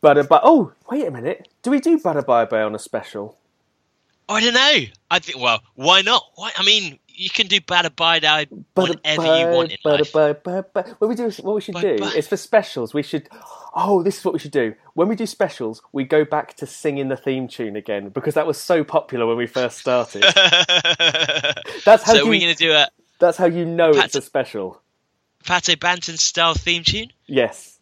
Butter Bye. Oh, wait a minute. Do we do Butter Bye Bye on a special? I don't know. I think. Well, why not? Why? I mean, you can do Bada Bye Die Butter whatever Bye, you want in Butter life. Bye, Bye, Bye. What we do? What we should Bye, do bye. is for specials. We should. Oh, this is what we should do. When we do specials, we go back to singing the theme tune again because that was so popular when we first started. That's how so you. we're going to do a That's how you know Pat- it's a special. Pato Banton style theme tune. Yes.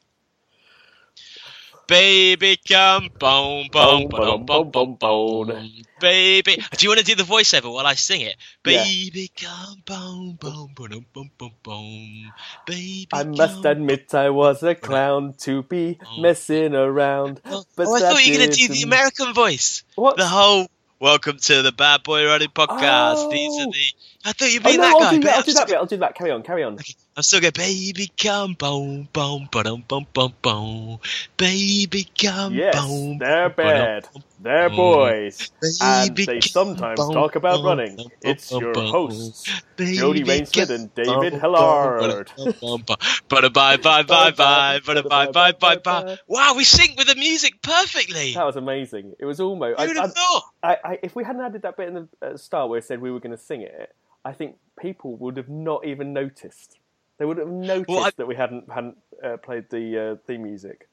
Baby, come, boom, boom, Boom, boom, boom, boom. Baby, do you want to do the voiceover while I sing it? Yeah. Baby, come, boom, boom, boom, boom, boom, boom. Baby, I must come, admit I was a clown to be messing around. Oh, But oh, I thought you were going to do the American voice. What? The whole welcome to the Bad Boy Running podcast. Oh. These are oh. the. I thought you'd Oh, be no, that I'll guy. do that. I'll do that bit. I'll do that. Carry on. Carry on. I'm still going, baby, come, boom, boom, boom, boom, boom, boom, baby, come, Yes, boom, they're bad. They're boys. And they sometimes boom, talk about boom, running. boom, It's your hosts, baby, Jody Rainsford and David Hellard. boom. Bye, bye, bye, bye, bada bye, bye, bye, bye. Wow, we sync with the music perfectly. That was amazing. It was almost. I, Who would have thought? I, I, if we hadn't added that bit in the start where it said we were going to sing it, I think people would have not even noticed. They would have noticed Well, I- that we hadn't hadn't uh, played the uh, theme music.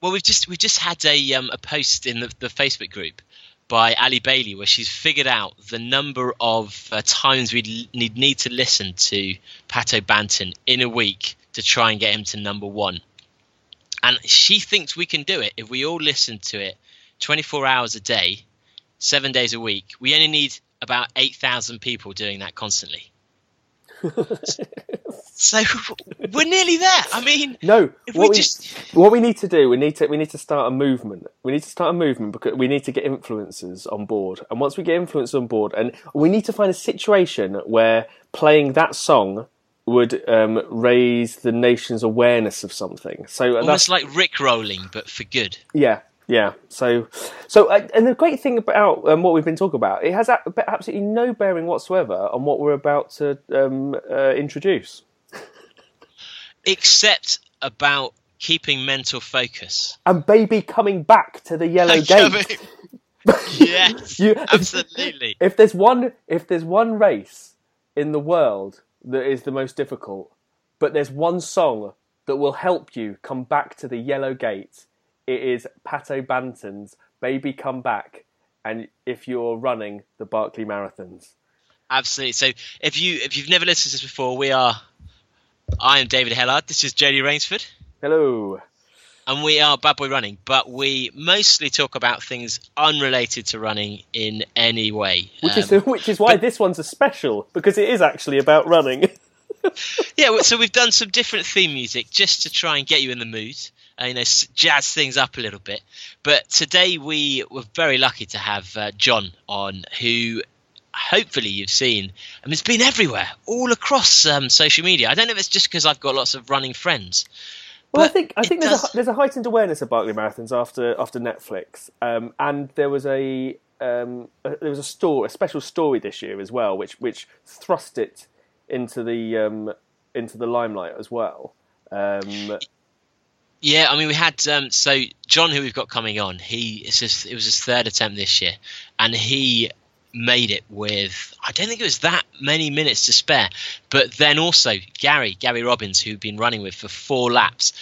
Well, we've just we've just had a um, a post in the, the Facebook group by Ali Bailey where she's figured out the number of uh, times we'd need need to listen to Pato Banton in a week to try and get him to number one, and she thinks we can do it if we all listen to it 24 hours a day, seven days a week. We only need about 8,000 people doing that constantly. so we're nearly there. I mean, No, what we just what we need to do, we need to we need to start a movement. We need to start a movement because we need to get influencers on board. And once we get influencers on board, and we need to find a situation where playing that song would um, raise the nation's awareness of something. So that's almost like Rick rolling, but for good. yeah, yeah. So, so, uh, and the great thing about um, what we've been talking about, it has a- absolutely no bearing whatsoever on what we're about to um, uh, introduce. except about keeping mental focus. And baby coming back to the yellow gate. yes, You- absolutely. If there's one, if there's one race in the world that is the most difficult, but there's one song that will help you come back to the yellow gate, it is Pato Banton's "Baby Come Back." And if you're running the Barkley Marathons, Absolutely. So if you if you've never listened to this before, we are. I am David Hellard. This is Jody Rainsford, hello. and we are Bad Boy Running. But we mostly talk about things unrelated to running in any way. Which is Um, which is why but- this one's a special because it is actually about running. yeah. So we've done some different theme music just to try and get you in the mood. Uh, you know, jazz things up a little bit. But today we were very lucky to have uh, John on, who hopefully you've seen. I mean, it's been everywhere, all across um, social media. I don't know if it's just because I've got lots of running friends. Well, I think I think there's does- a there's a heightened awareness of Barkley marathons after after Netflix, um, and there was a, um, a there was a store a special story this year as well, which which thrust it into the um, into the limelight as well. Um, Yeah, I mean, we had um, so John, who we've got coming on. He it's just, it was his third attempt this year, and he made it with I don't think it was that many minutes to spare. But then also Gary Gary Robbins, who've been running with for four laps.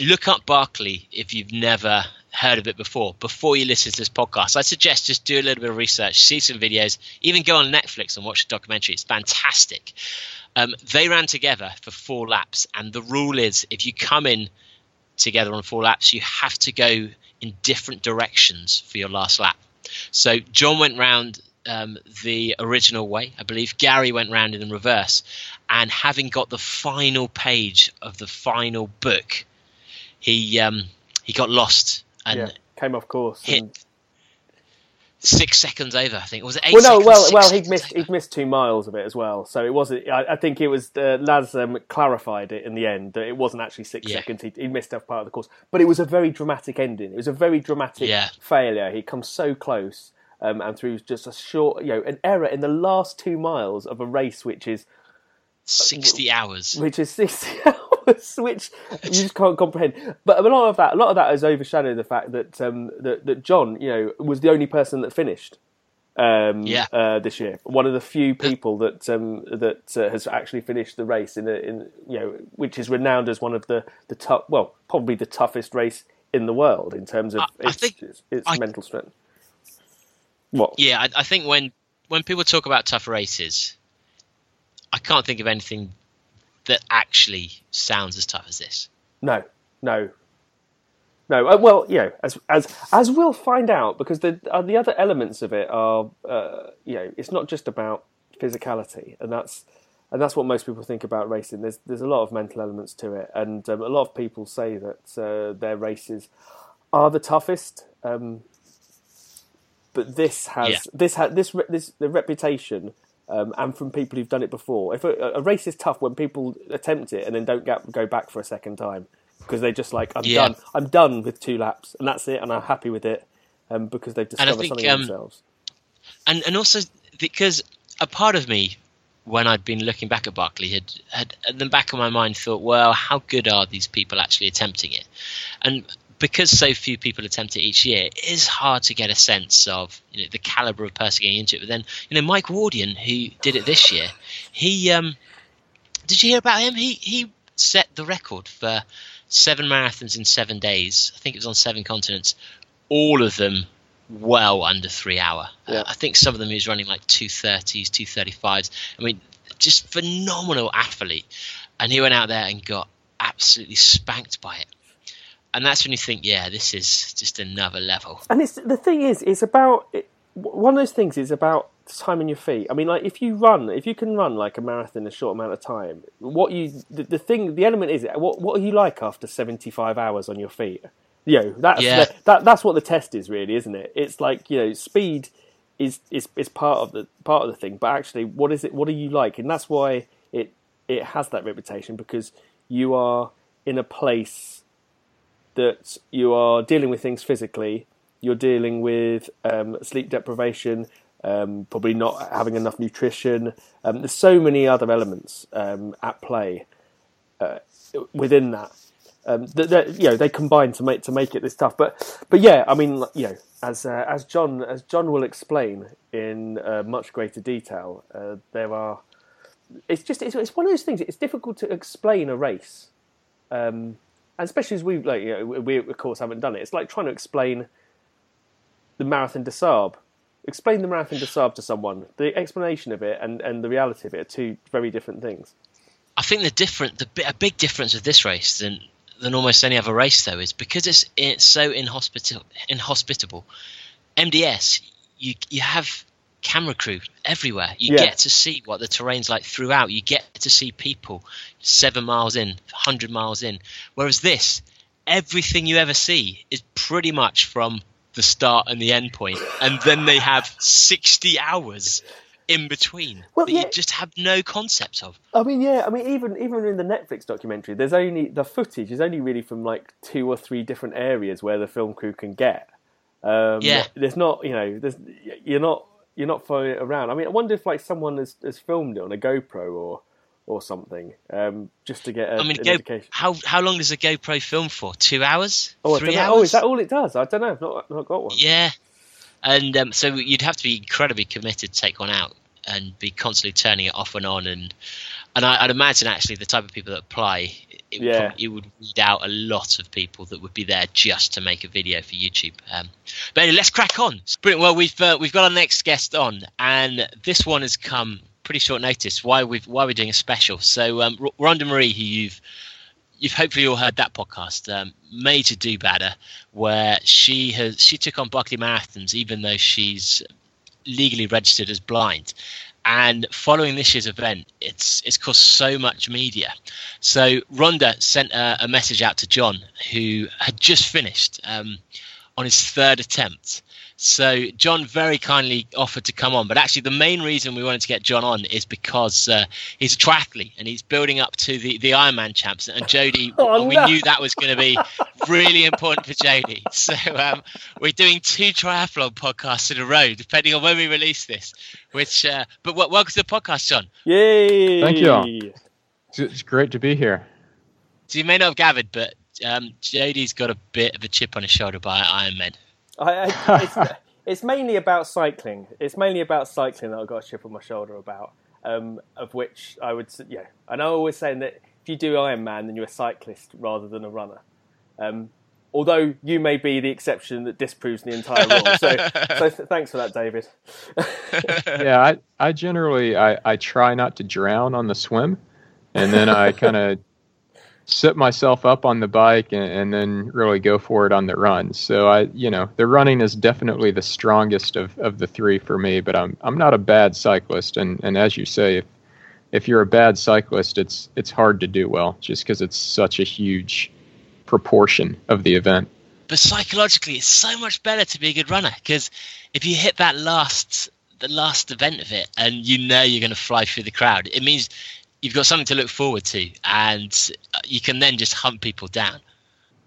Look up Barkley if you've never heard of it before. Before you listen to this podcast, I suggest just do a little bit of research, see some videos, even go on Netflix and watch a documentary. It's fantastic. Um, they ran together for four laps, and the rule is if you come in together on four laps, you have to go in different directions for your last lap. So John went round um, the original way, I believe. Gary went round in the reverse, and having got the final page of the final book, he um, he got lost and yeah, came off course. hit six seconds over. I think it was it eight. well, no, seconds, well, well, he'd missed over? he'd missed two miles of it as well. So it wasn't. I, I think it was uh, Laz um, clarified it in the end that it wasn't actually six Yeah. seconds. He, he missed a part of the course, but it was a very dramatic ending. It was a very dramatic Yeah. failure. He comes so close, um, and through just a short, you know, an error in the last two miles of a race, which is sixty hours. which is sixty hours. which you just can't comprehend. But a lot of that, a lot of that has overshadowed the fact that um, that, that John, you know, was the only person that finished. Um, Yeah. uh, this year, one of the few people that um, that uh, has actually finished the race in, a, in you know, which is renowned as one of the the tough, well, probably the toughest race in the world in terms of I- I its, think its, its I- mental strength. What? Yeah, I, I think when when people talk about tough races, I can't think of anything that actually sounds as tough as this. No, no, no. Uh, well, you know, as as as we'll find out, because the uh, the other elements of it are, uh, you know, it's not just about physicality, and that's and that's what most people think about racing. There's there's a lot of mental elements to it, and um, a lot of people say that uh, their races are the toughest. Um, but this has Yeah. this has this re- this the reputation. Um, and from people who've done it before, if a, a race is tough when people attempt it and then don't get, go back for a second time because they're just like, I'm Yeah. done, I'm done with two laps, and that's it, and I'm happy with it, um, because they've discovered think, something um, themselves. and and also because a part of me when I'd been looking back at Barkley had had at the back of my mind thought, well, how good are these people actually attempting it? And because so few people attempt it each year, it is hard to get a sense of you know, the caliber of person getting into it. But then, you know, Mike Wardian, who did it this year, he um, did you hear about him? He he set the record for seven marathons in seven days. I think it was on seven continents. All of them well under three hour. Yeah. Uh, I think some of them he was running like two thirties, two thirty fives. I mean, just phenomenal athlete. And he went out there and got absolutely spanked by it. And that's when you think, yeah, this is just another level. And it's the thing is, it's about it, one of those things is about time on your feet. I mean, like if you run, if you can run like a marathon in a short amount of time, what you the, the thing, the element is, what what are you like after seventy five hours on your feet? You know, that's Yeah. the, that that's what the test is really, isn't it? It's like you know, speed is is is part of the part of the thing, but actually, what is it? What are you like? And that's why it it has that reputation because you are in a place that you are dealing with things physically. You're dealing with um, sleep deprivation, um, probably not having enough nutrition. Um, there's so many other elements um, at play uh, within that. Um, that, that you know they combine to make to make it this tough. But but yeah, I mean you know as uh, as John as John will explain in uh, much greater detail, uh, there are. It's just it's, it's one of those things. It's difficult to explain a race um, especially as we like, you know, we of course haven't done it. It's like trying to explain the marathon des Sables. Explain the marathon des Sables to someone. The explanation of it and, and the reality of it are two very different things. I think the different, the a big difference with this race than than almost any other race though is because it's it's so inhospitable. Inhospitable. MDS, you you have camera crew everywhere. You Yeah. get to see what the terrain's like throughout. You get to see people seven miles in, hundred miles in. Whereas this, everything you ever see is pretty much from the start and the end point. and then they have sixty hours in between Well, that yeah. you just have no concept of. I mean, yeah, I mean, even even in the Netflix documentary, there's only the footage is only really from like two or three different areas where the film crew can get. Um, Yeah. there's not, you know, there's you're not you're not following it around. I mean, I wonder if like someone has, has filmed it on a GoPro or or something, um, just to get a, I mean, an go, indication. how how long does a GoPro film for? Two hours? Oh, Three know. hours? oh, is that all it does? I don't know. I've not not got one. Yeah, and um, so you'd have to be incredibly committed to take one out and be constantly turning it off and on, and and I, I'd imagine actually the type of people that apply, it, would Yeah. it would weed out a lot of people that would be there just to make a video for YouTube. Um, but anyway, let's crack on. Brilliant. Well, we've uh, we've got our next guest on, and this one has come pretty short notice. Why we've why we're doing a special. So um, Rhonda Marie, who you've you've hopefully all heard that podcast, um, Made to Do Better, where she has she took on Barkley Marathons even though she's legally registered as blind. And following this year's event, it's it's caused so much media. So Rhonda sent a, a message out to John, who had just finished um, on his third attempt. So John very kindly offered to come on, but actually the main reason we wanted to get John on is because uh, he's a triathlete and he's building up to the, the Ironman champs. And Jody, Oh, we no. knew that was going to be really important for Jody. So um, we're doing two triathlon podcasts in a row, depending on when we release this. Which, uh, but w- welcome to the podcast, John. Yay! Thank you. It's- It's great to be here. So you may not have gathered, but um, JD's got a bit of a chip on his shoulder by Ironman. I, I, it's, it's mainly about cycling. It's mainly about cycling that I've got a chip on my shoulder about. Um, of which I would, yeah, and I'm always saying that if you do Ironman, then you're a cyclist rather than a runner. Um, although you may be the exception that disproves the entire rule. So, so th- thanks for that, David. yeah, I, I generally I, I try not to drown on the swim, and then I kind of sit myself up on the bike and, and, then really go for it on the run. So I, you know, the running is definitely the strongest of, of the three for me. But I'm I'm not a bad cyclist, and, and as you say, if if you're a bad cyclist, it's it's hard to do well just because it's such a huge proportion of the event. But psychologically, it's so much better to be a good runner because if you hit that last the last event of it and you know you're going to fly through the crowd, it means you've got something to look forward to, and you can then just hunt people down.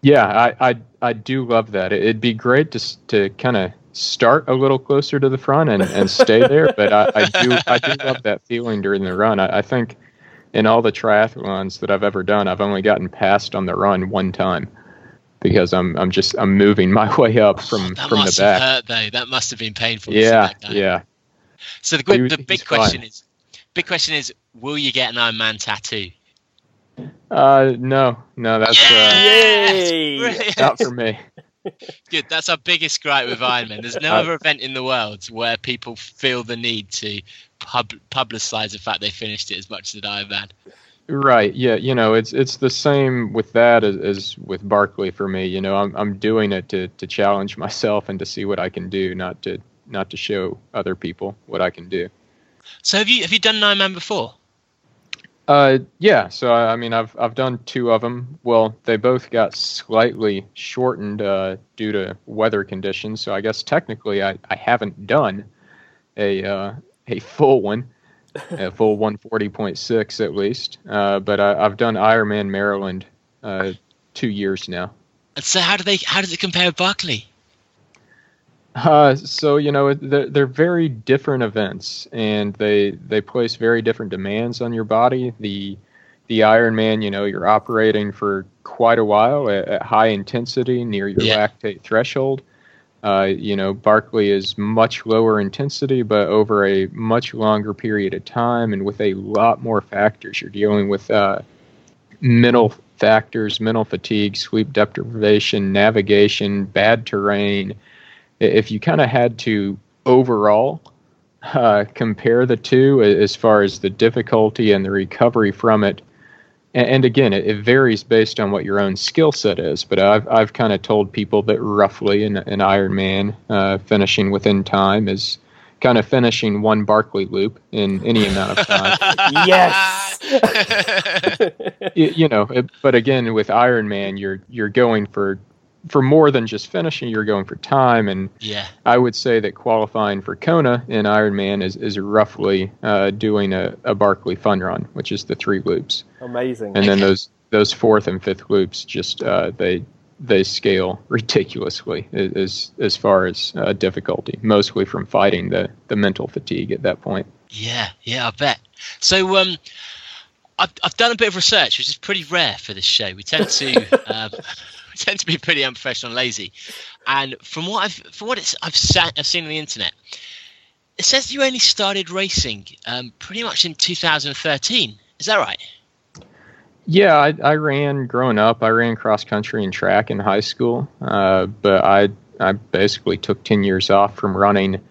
Yeah, I I, I do love that. It'd be great to to kind of start a little closer to the front and, and stay there, but I, I do I do love that feeling during the run. I, I think in all the triathlons that I've ever done, I've only gotten passed on the run one time because I'm I'm just I'm moving my way up from from the back. Have Hurt, though. That must have been painful. Yeah, yeah. So the, he, the big question fine. is, big question is, will you get an Iron Man tattoo? Uh, no, no, that's yes! uh, not for me. Good. That's our biggest gripe with Iron Man. There's no uh, other event in the world where people feel the need to pub- publicize the fact they finished it as much as Ironman. Right. Yeah. You know, it's it's the same with that as, as with Barkley for me. You know, I'm I'm doing it to to challenge myself and to see what I can do, not to not to show other people what I can do. So have you have you done Ironman before? Uh, yeah. So I, I, mean, I've I've done two of them. Well, they both got slightly shortened uh, due to weather conditions. So I guess technically, I, I haven't done a uh, a full one, a full 140.6 at least. Uh, but I, have done Ironman Maryland uh, two years now. So how do they? How does it compare with Barkley? Uh, so you know they're, they're very different events, and they they place very different demands on your body. The the Ironman, you know, you're operating for quite a while at, at high intensity near your yeah. lactate threshold. Uh, you know, Barkley is much lower intensity, but over a much longer period of time, and with a lot more factors. You're dealing with uh, mental factors, mental fatigue, sleep deprivation, navigation, bad terrain if you kind of had to overall uh, compare the two as far as the difficulty and the recovery from it, and, and again, it, it, varies based on what your own skill set is. But I've I've kind of told people that roughly an, an Ironman uh, finishing within time is kind of finishing one Barkley loop in any amount of time. yes. you, you, know, it, but again, with Ironman, you're you're going for for more than just finishing, you're going for time. And yeah, I would say that qualifying for Kona in Ironman is, is roughly uh, doing a, a Barkley fun run, which is the three loops. Amazing. And then those those fourth and fifth loops just uh, they they scale ridiculously as as far as uh, difficulty, mostly from fighting the the mental fatigue at that point. Yeah, yeah, I bet. So um. I've, I've done a bit of research, which is pretty rare for this show. We tend to um, tend to be pretty unprofessional and lazy. And from what I've from what it's I've, sat, I've seen on the internet, it says you only started racing um, pretty much in 2013. Is that right? Yeah, I, I, ran growing up. I ran cross country and track in high school, uh, but I I basically took 10 years off from running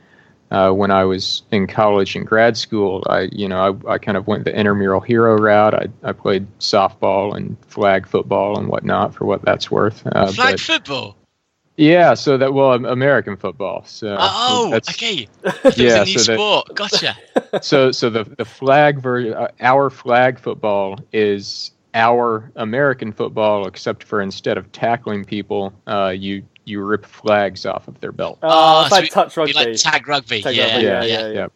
uh, when I was in college and grad school, I you know I, I kind of went the intramural hero route. I, I played softball and flag football and whatnot for what that's worth. Uh, flag but, football. Yeah, so that well, American football. So oh, okay. yeah, so sport. That, gotcha. So so the the flag ver- uh, our flag football is our American football, except for instead of tackling people, uh, you you rip flags off of their belt. Oh, it's so like touch rugby. Like tag rugby. Tag yeah, rugby. yeah, yeah, yeah, yeah.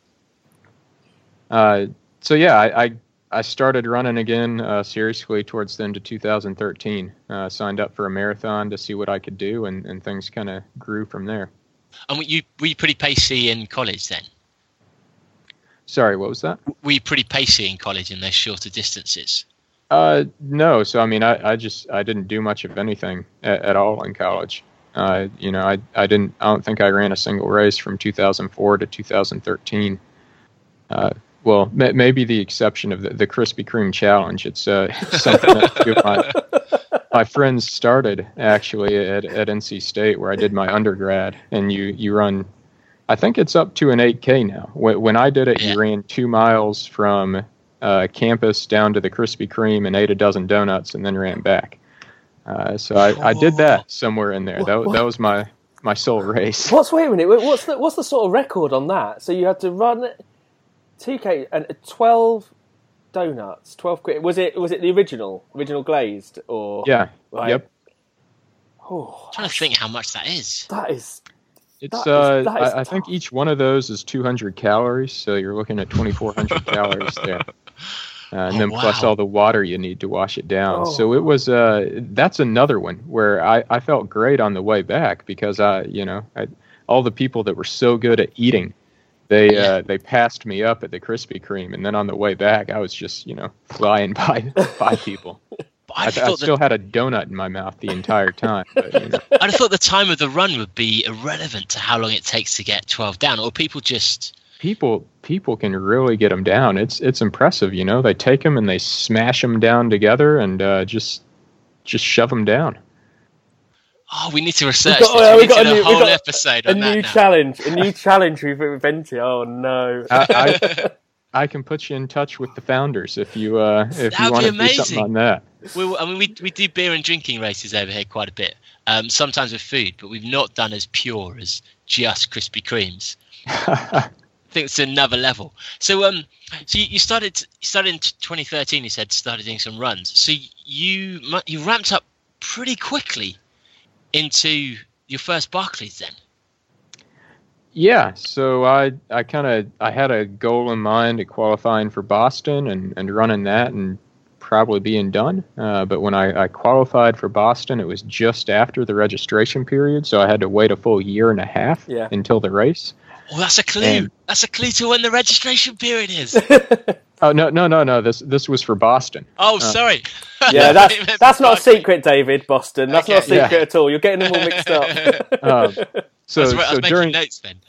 Uh, so yeah, I, I, I started running again uh, seriously towards the end of 2013. Uh, signed up for a marathon to see what I could do, and, and things kind of grew from there. And were you were you pretty pacey in college then? Sorry, what was that? Were you pretty pacey in college in those shorter distances? Uh, no. So I mean, I, I just I didn't do much of anything at, at all in college. Uh, you know, I I didn't. I don't think I ran a single race from 2004 to 2013. Uh, well, may, maybe the exception of the, the Krispy Kreme challenge. It's uh, something that my my friends started actually at, at NC State where I did my undergrad, and you you run. I think it's up to an 8K now. When, when I did it, you ran two miles from uh, campus down to the Krispy Kreme and ate a dozen donuts, and then ran back. Uh, so I, I did that somewhere in there. That, that was my my sole race. What's wait a minute? What's the what's the sort of record on that? So you had to run two k and twelve donuts, twelve quid. Was it was it the original original glazed or Yeah. Right. Yep. Oh, trying to think how much that is. that is It's That is- uh, that is I, I think each one of those is 200 calories, so you're looking at 2,400 calories there, uh, and Oh, then plus all the water you need to wash it down. Oh. So it was uh, that's another one where I, I felt great on the way back because I you know I, all the people that were so good at eating, they uh, they passed me up at the Krispy Kreme, and then on the way back I was just you know flying by by people. I, I'd, I still the, had a donut in my mouth the entire time. But, you know. I'd thought the time of the run would be irrelevant to how long it takes to get 12 down, or people just. People people can really get them down. It's it's impressive, you know. They take them and they smash them down together and uh, just just shove them down. Oh, we need to research got- this. oh, We we need got to a do a new- we whole got episode a on that new now. challenge, a new challenge we've invented. Oh no! I, I, I can put you in touch with the founders if you uh, if That'd you want to do something on that. we, I mean, we, we do beer and drinking races over here quite a bit, um, sometimes with food, but we've not done as pure as just Krispy Kremes. I think it's another level. So, um, so you, you started you started in 2013. You said started doing some runs. So you you ramped up pretty quickly into your first Barkleys then. yeah, so I I kind of I had a goal in mind of qualifying for Boston and, and running that and probably being done. Uh, but when I, I qualified for Boston, it was just after the registration period, so I had to wait a full year and a half Yeah. until the race. Oh, that's a clue. And- that's a clue to when the registration period is. Oh no no no no! This this was for Boston. Oh, sorry. Yeah, that's that's not a secret, David Boston. That's not a secret Yeah. at all. You're getting them all mixed up. Um, so That's right, so making during notes then.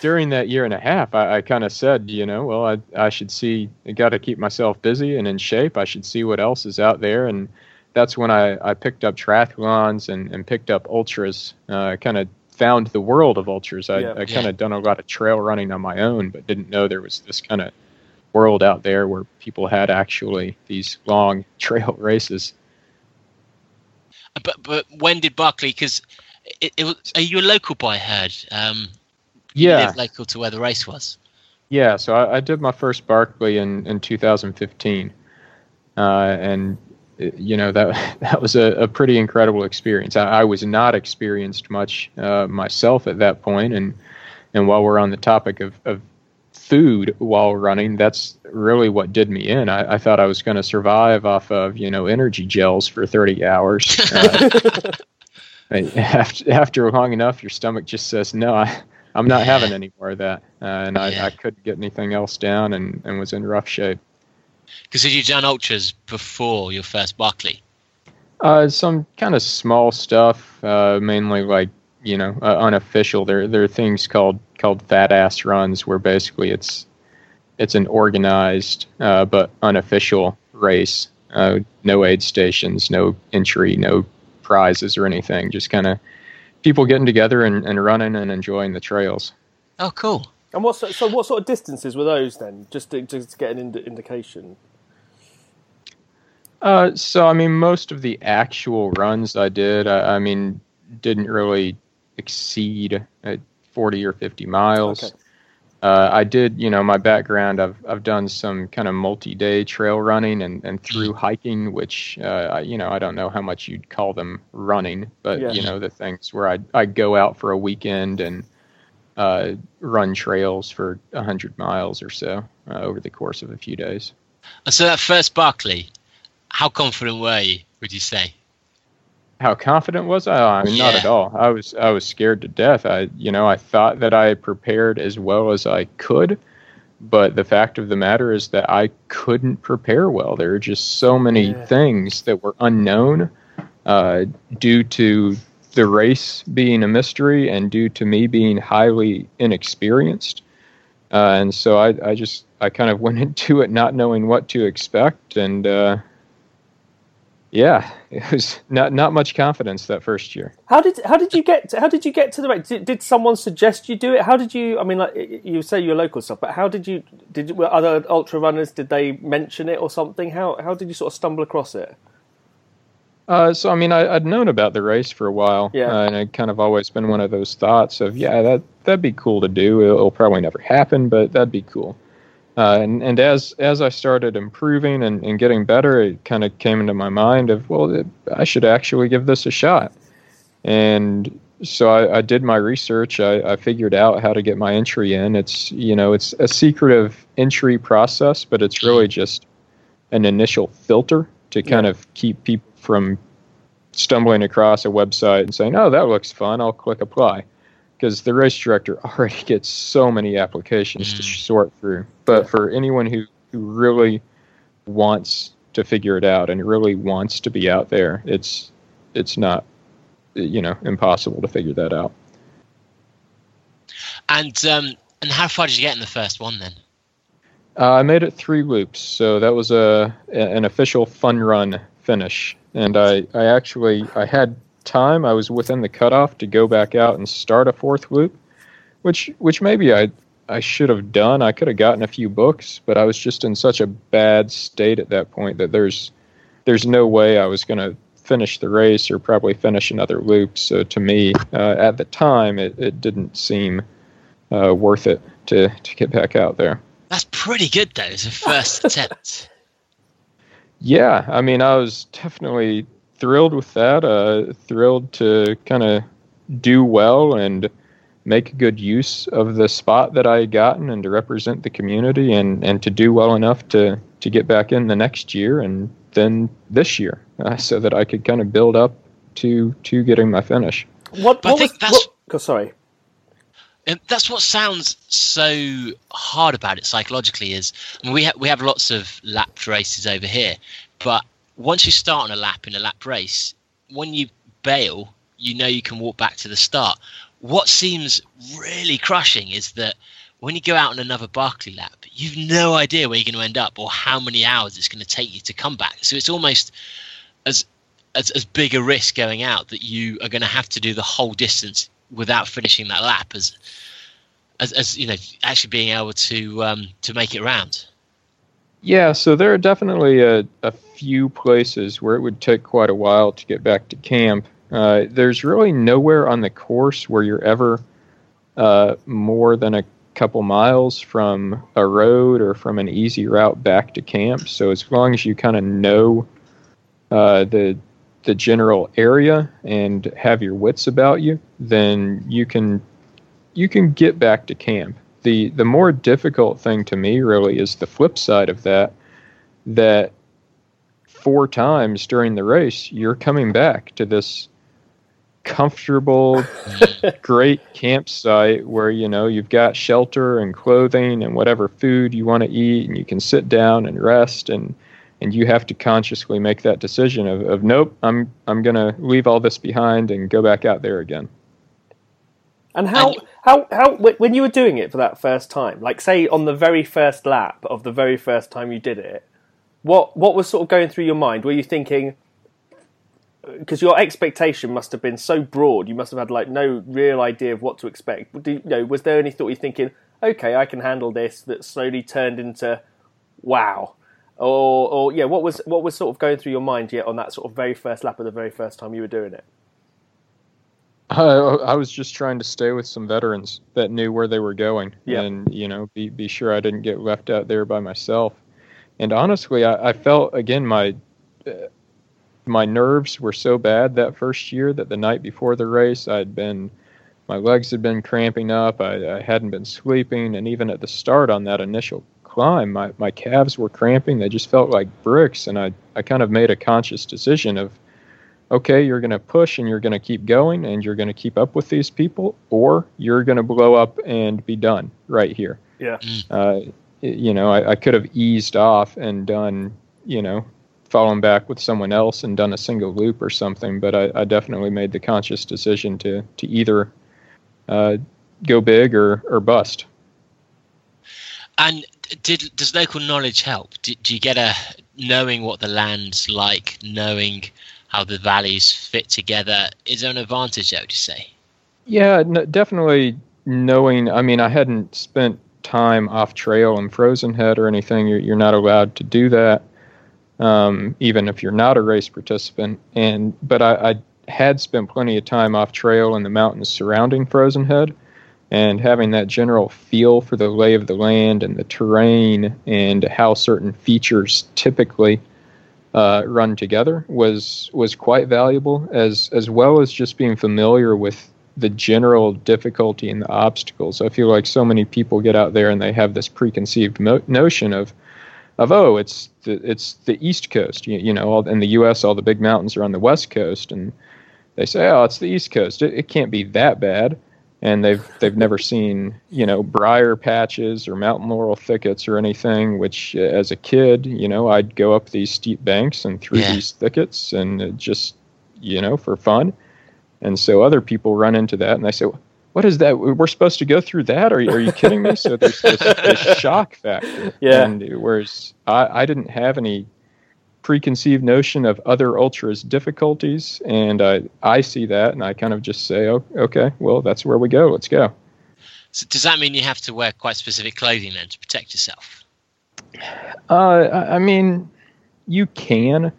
during that year and a half, I, I kind of said, you know, well, I I should see. Got to keep myself busy and in shape. I should see what else is out there, and that's when I, I picked up triathlons and, and picked up ultras. Uh, kind of found the world of vultures. I, Yeah. I kind of done a lot of trail running on my own, but didn't know there was this kind of world out there where people had actually these long trail races. But but when did Barkley? Because it, it was. Are you a local boy? I heard. Um, Yeah, local to where the race was. Yeah, so I, I did my first Barkley in, in 2015, uh, and you know that that was a, a pretty incredible experience. I, I was not experienced much uh, myself at that point, and and while we're on the topic of, of food while running, that's really what did me in. I, I thought I was going to survive off of you know energy gels for 30 hours. Uh, after, after long enough, your stomach just says no. I, I'm not having any more of that, uh, and I, I couldn't get anything else down, and, and was in rough shape. Because had you done ultras before your first Barkley? Uh, some kind of small stuff, uh, mainly like you know uh, unofficial. There there are things called called fat ass runs where basically it's it's an organized uh, but unofficial race. Uh, no aid stations, no entry, no prizes or anything. Just kind of people getting together and, and running and enjoying the trails. Oh, cool. And what so, so what sort of distances were those then? Just to, just to get an ind- indication. Uh, so I mean, most of the actual runs I did, I, I mean, didn't really exceed uh, forty or fifty miles. Okay. Uh, I did, you know, my background. I've I've done some kind of multi-day trail running and, and through hiking, which uh, I, you know I don't know how much you'd call them running, but Yeah. you know the things where I I go out for a weekend and uh, run trails for hundred miles or so uh, over the course of a few days. And so that first Barkley, how confident were you? Would you say? How confident was I? I mean, not at all. I was I was scared to death. I you know I thought that I prepared as well as I could, but the fact of the matter is that I couldn't prepare well. There are just so many Yeah. things that were unknown uh, due to the race being a mystery and due to me being highly inexperienced. Uh, and so I, I just I kind of went into it not knowing what to expect, and uh, yeah, it was not not much confidence that first year. How did how did you get to, how did you get to the race? Did, did someone suggest you do it? How did you? I mean, like you say your local stuff, but how did you? Did were other ultra runners? Did they mention it or something? How how did you sort of stumble across it? Uh, so I mean, I, I'd known about the race for a while, Yeah. uh, and it kind of always been one of those thoughts of, yeah, that that'd be cool to do. It'll, it'll probably never happen, but that'd be cool. Uh, and and as as I started improving and, and getting better, it kind of came into my mind of, well, it, I should actually give this a shot. And so I, I did my research. I, I figured out how to get my entry in. It's you know it's a secretive entry process, but it's really just an initial filter to kind of keep people from stumbling across a website and saying, "Oh, that looks fun. I'll click apply." Because the race director already gets so many applications to Mm. sort through. But for anyone who, who really wants to figure it out and really wants to be out there, it's it's not you know impossible to figure that out. And um, and how far did you get in the first one then? Uh, I made it three loops, so that was a an official fun run finish, and I, I actually I had time. I was within the cutoff to go back out and start a fourth loop, which which maybe I I should have done. I could have gotten a few books, but I was just in such a bad state at that point that there's there's no way I was going to finish the race or probably finish another loop. So to me, uh, at the time, it, it didn't seem uh, worth it to to get back out there. That's pretty good though, It's a first attempt. Yeah, I mean, I was definitely thrilled with that. Uh, thrilled to kind of do well and make good use of the spot that I had gotten and to represent the community and, and to do well enough to, to get back in the next year and then this year uh, so that I could kind of build up to to getting my finish. What, But I what think was? that's- What, oh, sorry. And that's what sounds so hard about it psychologically. Is I mean, we have we have lots of lap races over here, but once you start on a lap in a lap race, when you bail, you know you can walk back to the start. What seems really crushing is that when you go out on another Barkley lap, you've no idea where you're going to end up or how many hours it's going to take you to come back. So it's almost as as, as big a risk going out that you are going to have to do the whole distance without finishing that lap as as, as you know actually being able to um, to make it round. Yeah, so there are definitely a, a few places where it would take quite a while to get back to camp. Uh, there's really nowhere on the course where you're ever uh, more than a couple miles from a road or from an easy route back to camp. So as long as you kind of know uh, the the general area and have your wits about you, then you can you can get back to camp. The the more difficult thing to me really is the flip side of that that four times during the race you're coming back to this comfortable great campsite where you know you've got shelter and clothing and whatever food you want to eat and you can sit down and rest and and you have to consciously make that decision of, of nope i'm i'm going to leave all this behind and go back out there again And how, And- how, how, when you were doing it for that first time, like say on the very first lap of the very first time you did it, what, what was sort of going through your mind? Were you thinking, uh, because your expectation must have been so broad, you must have had like no real idea of what to expect. Do, you know, was there any thought you thinking, okay, I can handle this, that slowly turned into, wow, or, or yeah, what was what was sort of going through your mind yet on that sort of very first lap of the very first time you were doing it? I, I was just trying to stay with some veterans that knew where they were going, Yeah. and you know, be be sure I didn't get left out there by myself. And honestly, I, I felt again my uh, my nerves were so bad that first year that the night before the race, I'd been my legs had been cramping up. I, I hadn't been sleeping, and even at the start on that initial climb, my, my calves were cramping. They just felt like bricks, and I I kind of made a conscious decision of okay, you're going to push and you're going to keep going and you're going to keep up with these people, or you're going to blow up and be done right here. Yeah. Uh, you know, I, I could have eased off and done, you know, fallen back with someone else and done a single loop or something. But I, I definitely made the conscious decision to to either uh, go big or or bust. And did does local knowledge help? Do, do you get a knowing what the land's like, knowing how the valleys fit together? Is there an advantage there? Would you say? Yeah, definitely knowing. I mean, I hadn't spent time off trail in Frozen Head or anything. You're, you're not allowed to do that, um, even if you're not a race participant. And but I, I had spent plenty of time off trail in the mountains surrounding Frozen Head, and having that general feel for the lay of the land and the terrain and how certain features typically uh, run together was was quite valuable, as as well as just being familiar with the general difficulty and the obstacles. I feel like so many people get out there and they have this preconceived mo- notion of of oh, it's the, it's the East Coast. You, you know, all, in the U.S., all the big mountains are on the West Coast, and they say, oh, it's the East Coast. It, it can't be that bad. And they've they've never seen you know briar patches or mountain laurel thickets or anything. Which, uh, as a kid, you know, I'd go up these steep banks and through Yeah. these thickets, and just you know for fun. And so other people run into that and they say, what is that? We're supposed to go through that? Are you, are you kidding me? So there's this, this shock factor. Yeah. And whereas I, I didn't have any preconceived notion of other ultras difficulties, and I, I see that and I kind of just say, oh, okay, well, that's where we go. Let's go. So does that mean you have to wear quite specific clothing then to protect yourself? Uh, I mean, you can.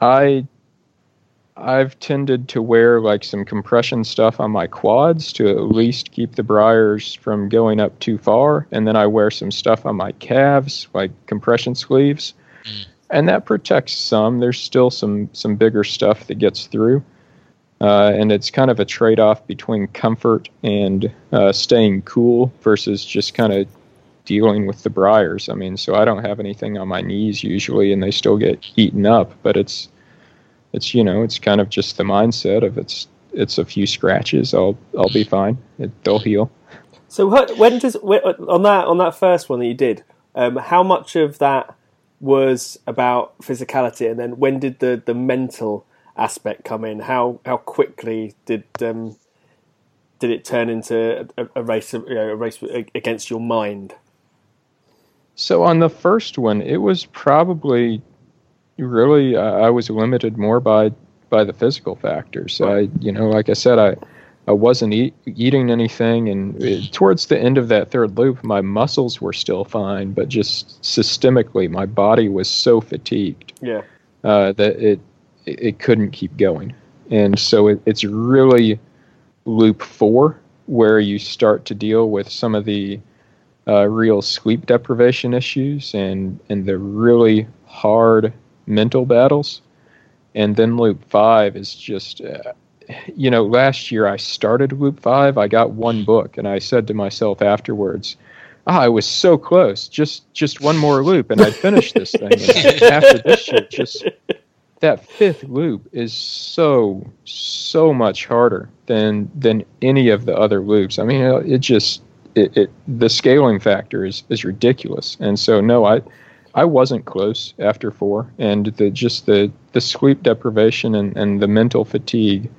I I've tended to wear like some compression stuff on my quads to at least keep the briars from going up too far, and then I wear some stuff on my calves, like compression sleeves. And that protects some. There's still some some bigger stuff that gets through. Uh, and it's kind of a trade-off between comfort and uh, staying cool versus just kind of dealing with the briars. I mean, so I don't have anything on my knees usually, and they still get eaten up. But it's it's you know it's kind of just the mindset of it's it's a few scratches. I'll I'll be fine. It, they'll heal. So wh- when does on that on that first one that you did, um, how much of that was about physicality, and then when did the, the mental aspect come in? How how quickly did um, did it turn into a, a race you know, a race against your mind? So on the first one, it was probably really uh, I was limited more by by the physical factors. I you know like I said I I wasn't eat, eating anything, and it, towards the end of that third loop, my muscles were still fine, but just systemically, my body was so fatigued Yeah, uh, that it it couldn't keep going, and so it, it's really loop four where you start to deal with some of the uh, real sleep deprivation issues and and the really hard mental battles, and then loop five is just. Uh, you know, last year I started Loop 5. I got one book, and I said to myself afterwards, ah, I was so close. Just just one more loop, and I'd finish this thing. And after this year, just that fifth loop is so so much harder than than any of the other loops. I mean, it just it, it the scaling factor is is ridiculous. And so no, I I wasn't close after four, and the just the the sleep deprivation and, and the mental fatigue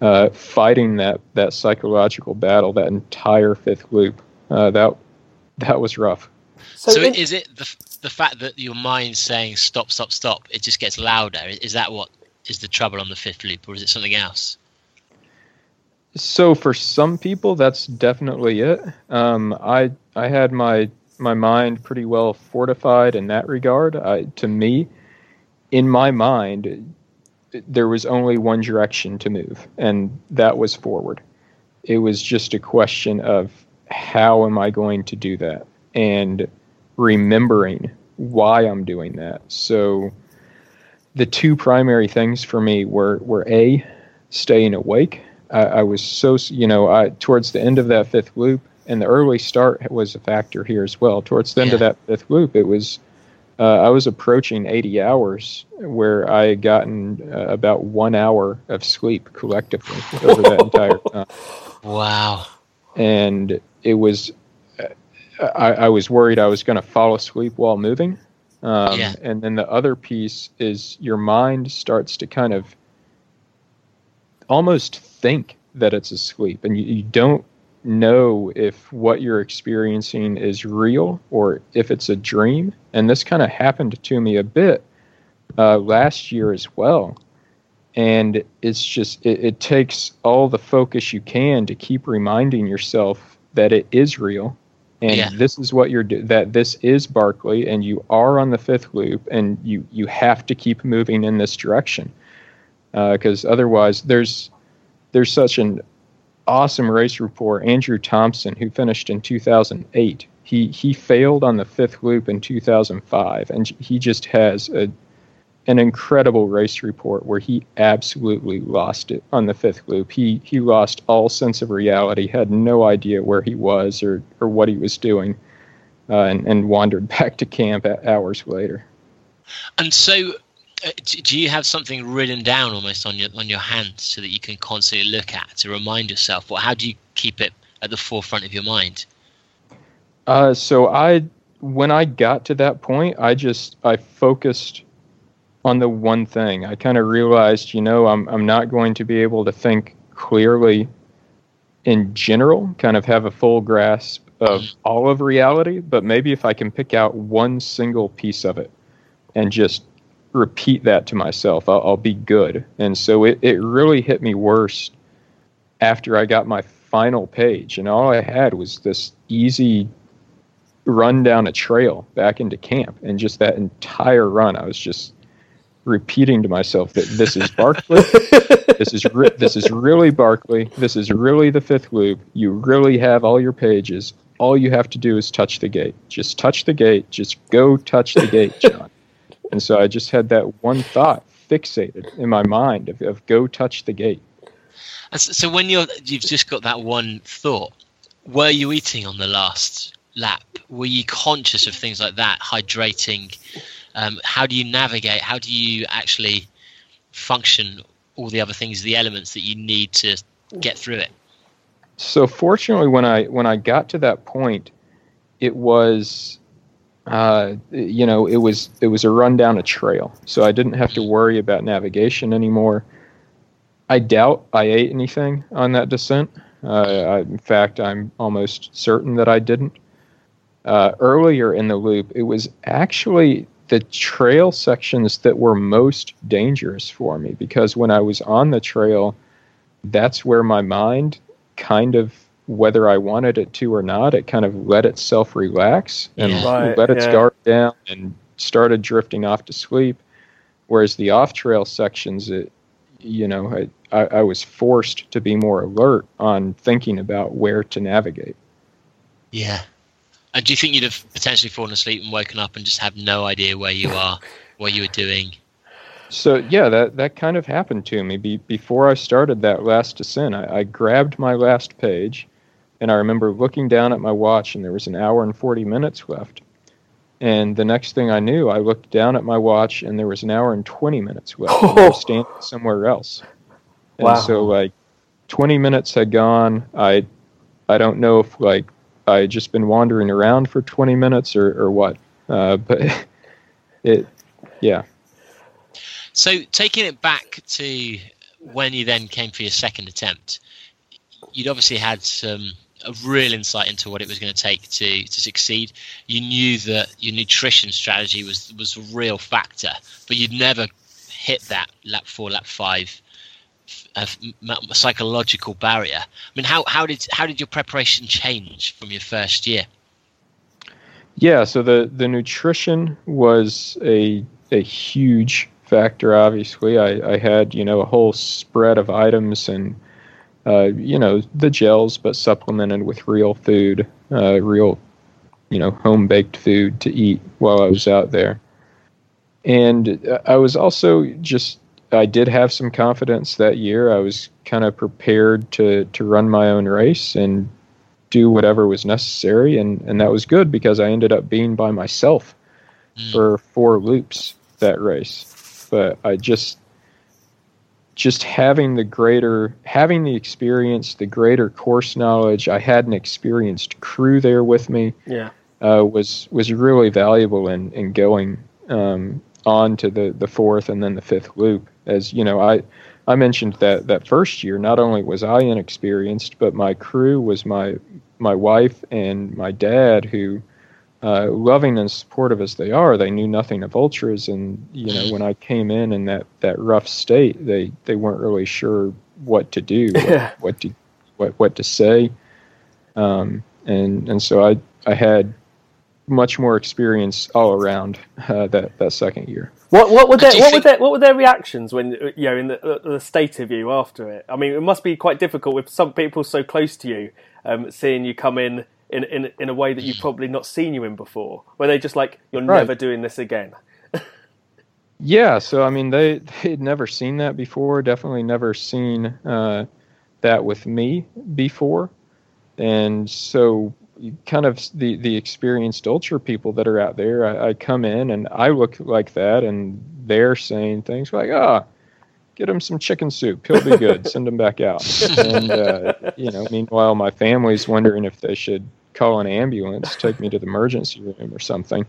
uh, fighting that that psychological battle, that entire fifth loop, uh, that that was rough. So, So, in- is it the the fact that your mind's saying stop, stop, stop? It just gets louder. Is that what is the trouble on the fifth loop, or is it something else? So for some people, that's definitely it. Um, I I had my my mind pretty well fortified in that regard. I, to me, in my mind, there was only one direction to move, and that was forward. It was just a question of how am I going to do that, and remembering why I'm doing that. So the two primary things for me were were a staying awake. I, I was so you know I towards the end of that fifth loop and the early start was a factor here as well. Towards the end of that fifth loop, it was uh, I was approaching 80 hours where I had gotten uh, about one hour of sleep collectively over that entire time Wow. and it was I, I was worried I was going to fall asleep while moving. Um, Yeah. And then the other piece is your mind starts to kind of almost think that it's asleep, and you, you don't know if what you're experiencing is real or if it's a dream. And this kind of happened to me a bit uh, last year as well. And it's just, it, it takes all the focus you can to keep reminding yourself that it is real and Yeah. this is what you're do- that this is Barkley and you are on the fifth loop and you you have to keep moving in this direction because otherwise there's there's such an awesome race report Andrew Thompson who finished in 2008 he he failed on the fifth loop in 2005 and he just has a an incredible race report where he absolutely lost it on the fifth loop. He he lost all sense of reality, had no idea where he was or, or what he was doing, uh, and, and wandered back to camp hours later. And so, do you have something written down almost on your on your hand so that you can constantly look at to remind yourself? Or how do you keep it at the forefront of your mind? Uh, so I when I got to that point, I just I focused on the one thing. I kind of realized, you know, I'm I'm not going to be able to think clearly in general, kind of have a full grasp of all of reality, but maybe if I can pick out one single piece of it and just repeat that to myself, I'll, I'll be good. And so it, it really hit me worst after I got my final page, and all I had was this easy run down a trail back into camp, and just that entire run, I was just repeating to myself that this is Barkley. this is re- this is really Barkley. This is really the fifth loop. You really have all your pages. All you have to do is touch the gate. Just touch the gate. Just go touch the gate, John. And so I just had that one thought fixated in my mind of, of go touch the gate. So, so when you're you've just got that one thought, were you eating on the last lap? Were you conscious of things like that, hydrating? Um, how do you navigate? How do you actually function? All the other things, the elements that you need to get through it. so fortunately when i when i got to that point it was uh, you know it was it was a run down a trail so i didn't have to worry about navigation anymore. I doubt i ate anything on that descent. Uh, I, in fact i'm almost certain that i didn't. Uh, earlier in the loop it was actually the trail sections that were most dangerous for me because when i was on the trail that's where my mind kind of whether I wanted it to or not, it kind of let itself relax and Right, let its yeah. guard down and started drifting off to sleep. Whereas the off trail sections, it, you know, I, I, I was forced to be more alert on thinking about where to navigate. Yeah. And do you think you'd have potentially fallen asleep and woken up and just have no idea where you are, what you were doing? So yeah, that that kind of happened to me. Be, before I started that last descent, I, I grabbed my last page, and I remember looking down at my watch, and there was an hour and forty minutes left. And the next thing I knew, I looked down at my watch, and there was an hour and twenty minutes left. and I was standing somewhere else. And Wow. so like, twenty minutes had gone. I, I don't know if like I had just been wandering around for twenty minutes or or what. Uh, but it, yeah. So taking it back to when you then came for your second attempt, you'd obviously had some a real insight into what it was going to take to to succeed. You knew that your nutrition strategy was was a real factor, but you'd never hit that lap four, lap five psychological barrier. I mean, how how did how did your preparation change from your first year? Yeah, so the the nutrition was a a huge factor. Obviously, I, I had you know a whole spread of items and uh, you know the gels, but supplemented with real food, uh, real you know home baked food to eat while I was out there. And I was also just I did have some confidence that year. I was kind of prepared to to run my own race and do whatever was necessary and and that was good because I ended up being by myself Mm. for four loops that race but I just just having the greater having the experience the greater course knowledge i had an experienced crew there with me Yeah. uh, was was really valuable in in going um, on to the the fourth and then the fifth loop as you know i i mentioned that that first year not only was i inexperienced but my crew was my my wife and my dad who uh, loving and supportive as they are, they knew nothing of ultras, and you know when I came in in that, that rough state, they, they weren't really sure what to do, what, what to what what to say, um, and and so I I had much more experience all around uh, that that second year. What what were their you what were their what were their reactions when you know in the, uh, the state of you after it? I mean, it must be quite difficult with some people so close to you, um, seeing you come in in in in a way that you've probably not seen you in before. Where they're just like you're Right. never doing this again. Yeah, so I mean they they'd never seen that before. Definitely never seen uh, that with me before, and so kind of the the experienced ultra people that are out there. I, I come in and I look like that, and they're saying things like, "Ah, get him some chicken soup. He'll be good. Send him back out." And uh, you know, meanwhile, my family's wondering if they should call an ambulance, take me to the emergency room or something.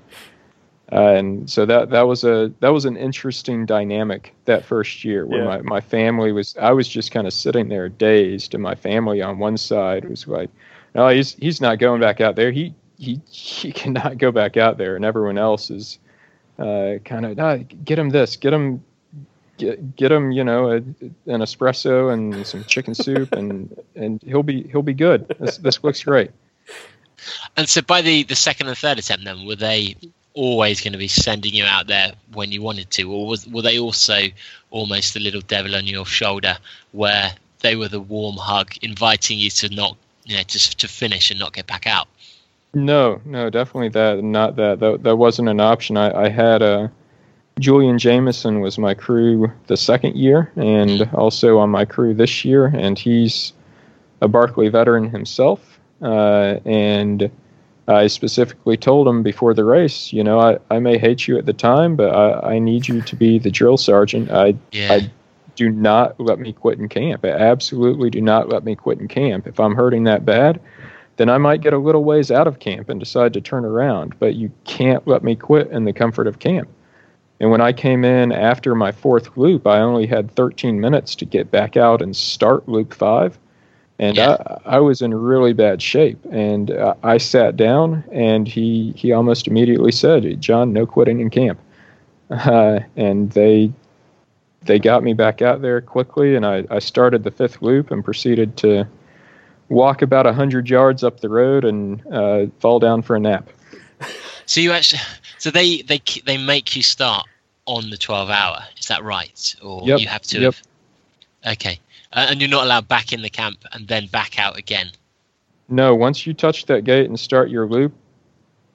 Uh, and so that that was a that was an interesting dynamic that first year where Yeah. my, my family was I was just kind of sitting there dazed and my family on one side was like no he's he's not going back out there he he he cannot go back out there and everyone else is uh, kind of no, get him this get him get, get him you know a, an espresso and some chicken soup and and he'll be he'll be good this this looks great And so by the, the second and third attempt, then were they always going to be sending you out there when you wanted to, or was were they also almost the little devil on your shoulder, where they were the warm hug, inviting you to not, you know, just to finish and not get back out? No, no, definitely that. Not that. That, that wasn't an option. I, I had uh, Julian Jamison was my crew the second year, and also on my crew this year, and he's a Barkley veteran himself. Uh, and I specifically told him before the race, you know, I, I may hate you at the time, but I, I need you to be the drill sergeant. I Yeah, I do not let me quit in camp. Absolutely do not let me quit in camp. If I'm hurting that bad, then I might get a little ways out of camp and decide to turn around. But you can't let me quit in the comfort of camp. And when I came in after my fourth loop, I only had 13 minutes to get back out and start loop five. And Yeah. I, I was in really bad shape. And uh, I sat down, and he, he almost immediately said, John, no quitting in camp. Uh, and they they got me back out there quickly, and I, I started the fifth loop and proceeded to walk about a hundred yards up the road and uh, fall down for a nap. So you actually, so they they they make you start on the twelve hour. Is that right, or Yep, you have to? yep. Have, okay, uh, and you're not allowed back in the camp and then back out again. No, once you touch that gate and start your loop,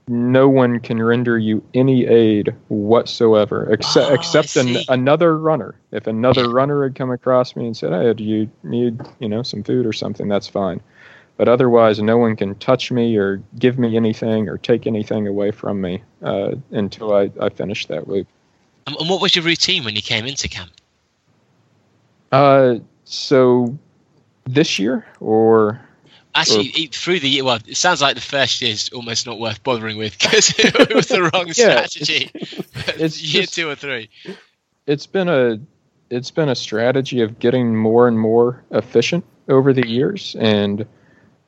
no one can render you any aid whatsoever, except Oh, except an, another runner. If another runner had come across me and said, "Hey, do you need you know some food or something?" That's fine. But otherwise, no one can touch me or give me anything or take anything away from me uh, until I, I finish that loop. And, and what was your routine when you came into camp? Uh, so this year or Actually, e- through the year, well, it sounds like the first year is almost not worth bothering with because it was the wrong Yeah, strategy. it's year just- two or three. it's been a it's been a strategy of getting more and more efficient over the years and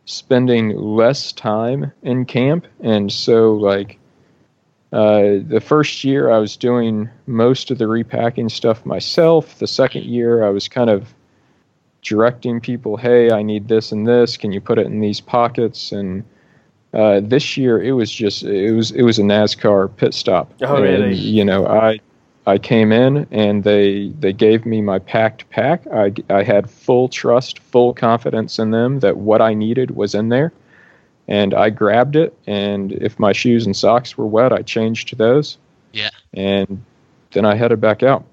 spending less time in camp and so like uh, the first year I was doing most of the repacking stuff myself. The second year I was kind of directing people, hey, I need this and this. Can you put it in these pockets? And uh, this year it was just it was it was a NASCAR pit stop. Oh, and, really? You know, I I came in and they they gave me my packed pack. I I had full trust, full confidence in them that what I needed was in there. And I grabbed it, and if my shoes and socks were wet, I changed to those. Yeah. And then I headed back out.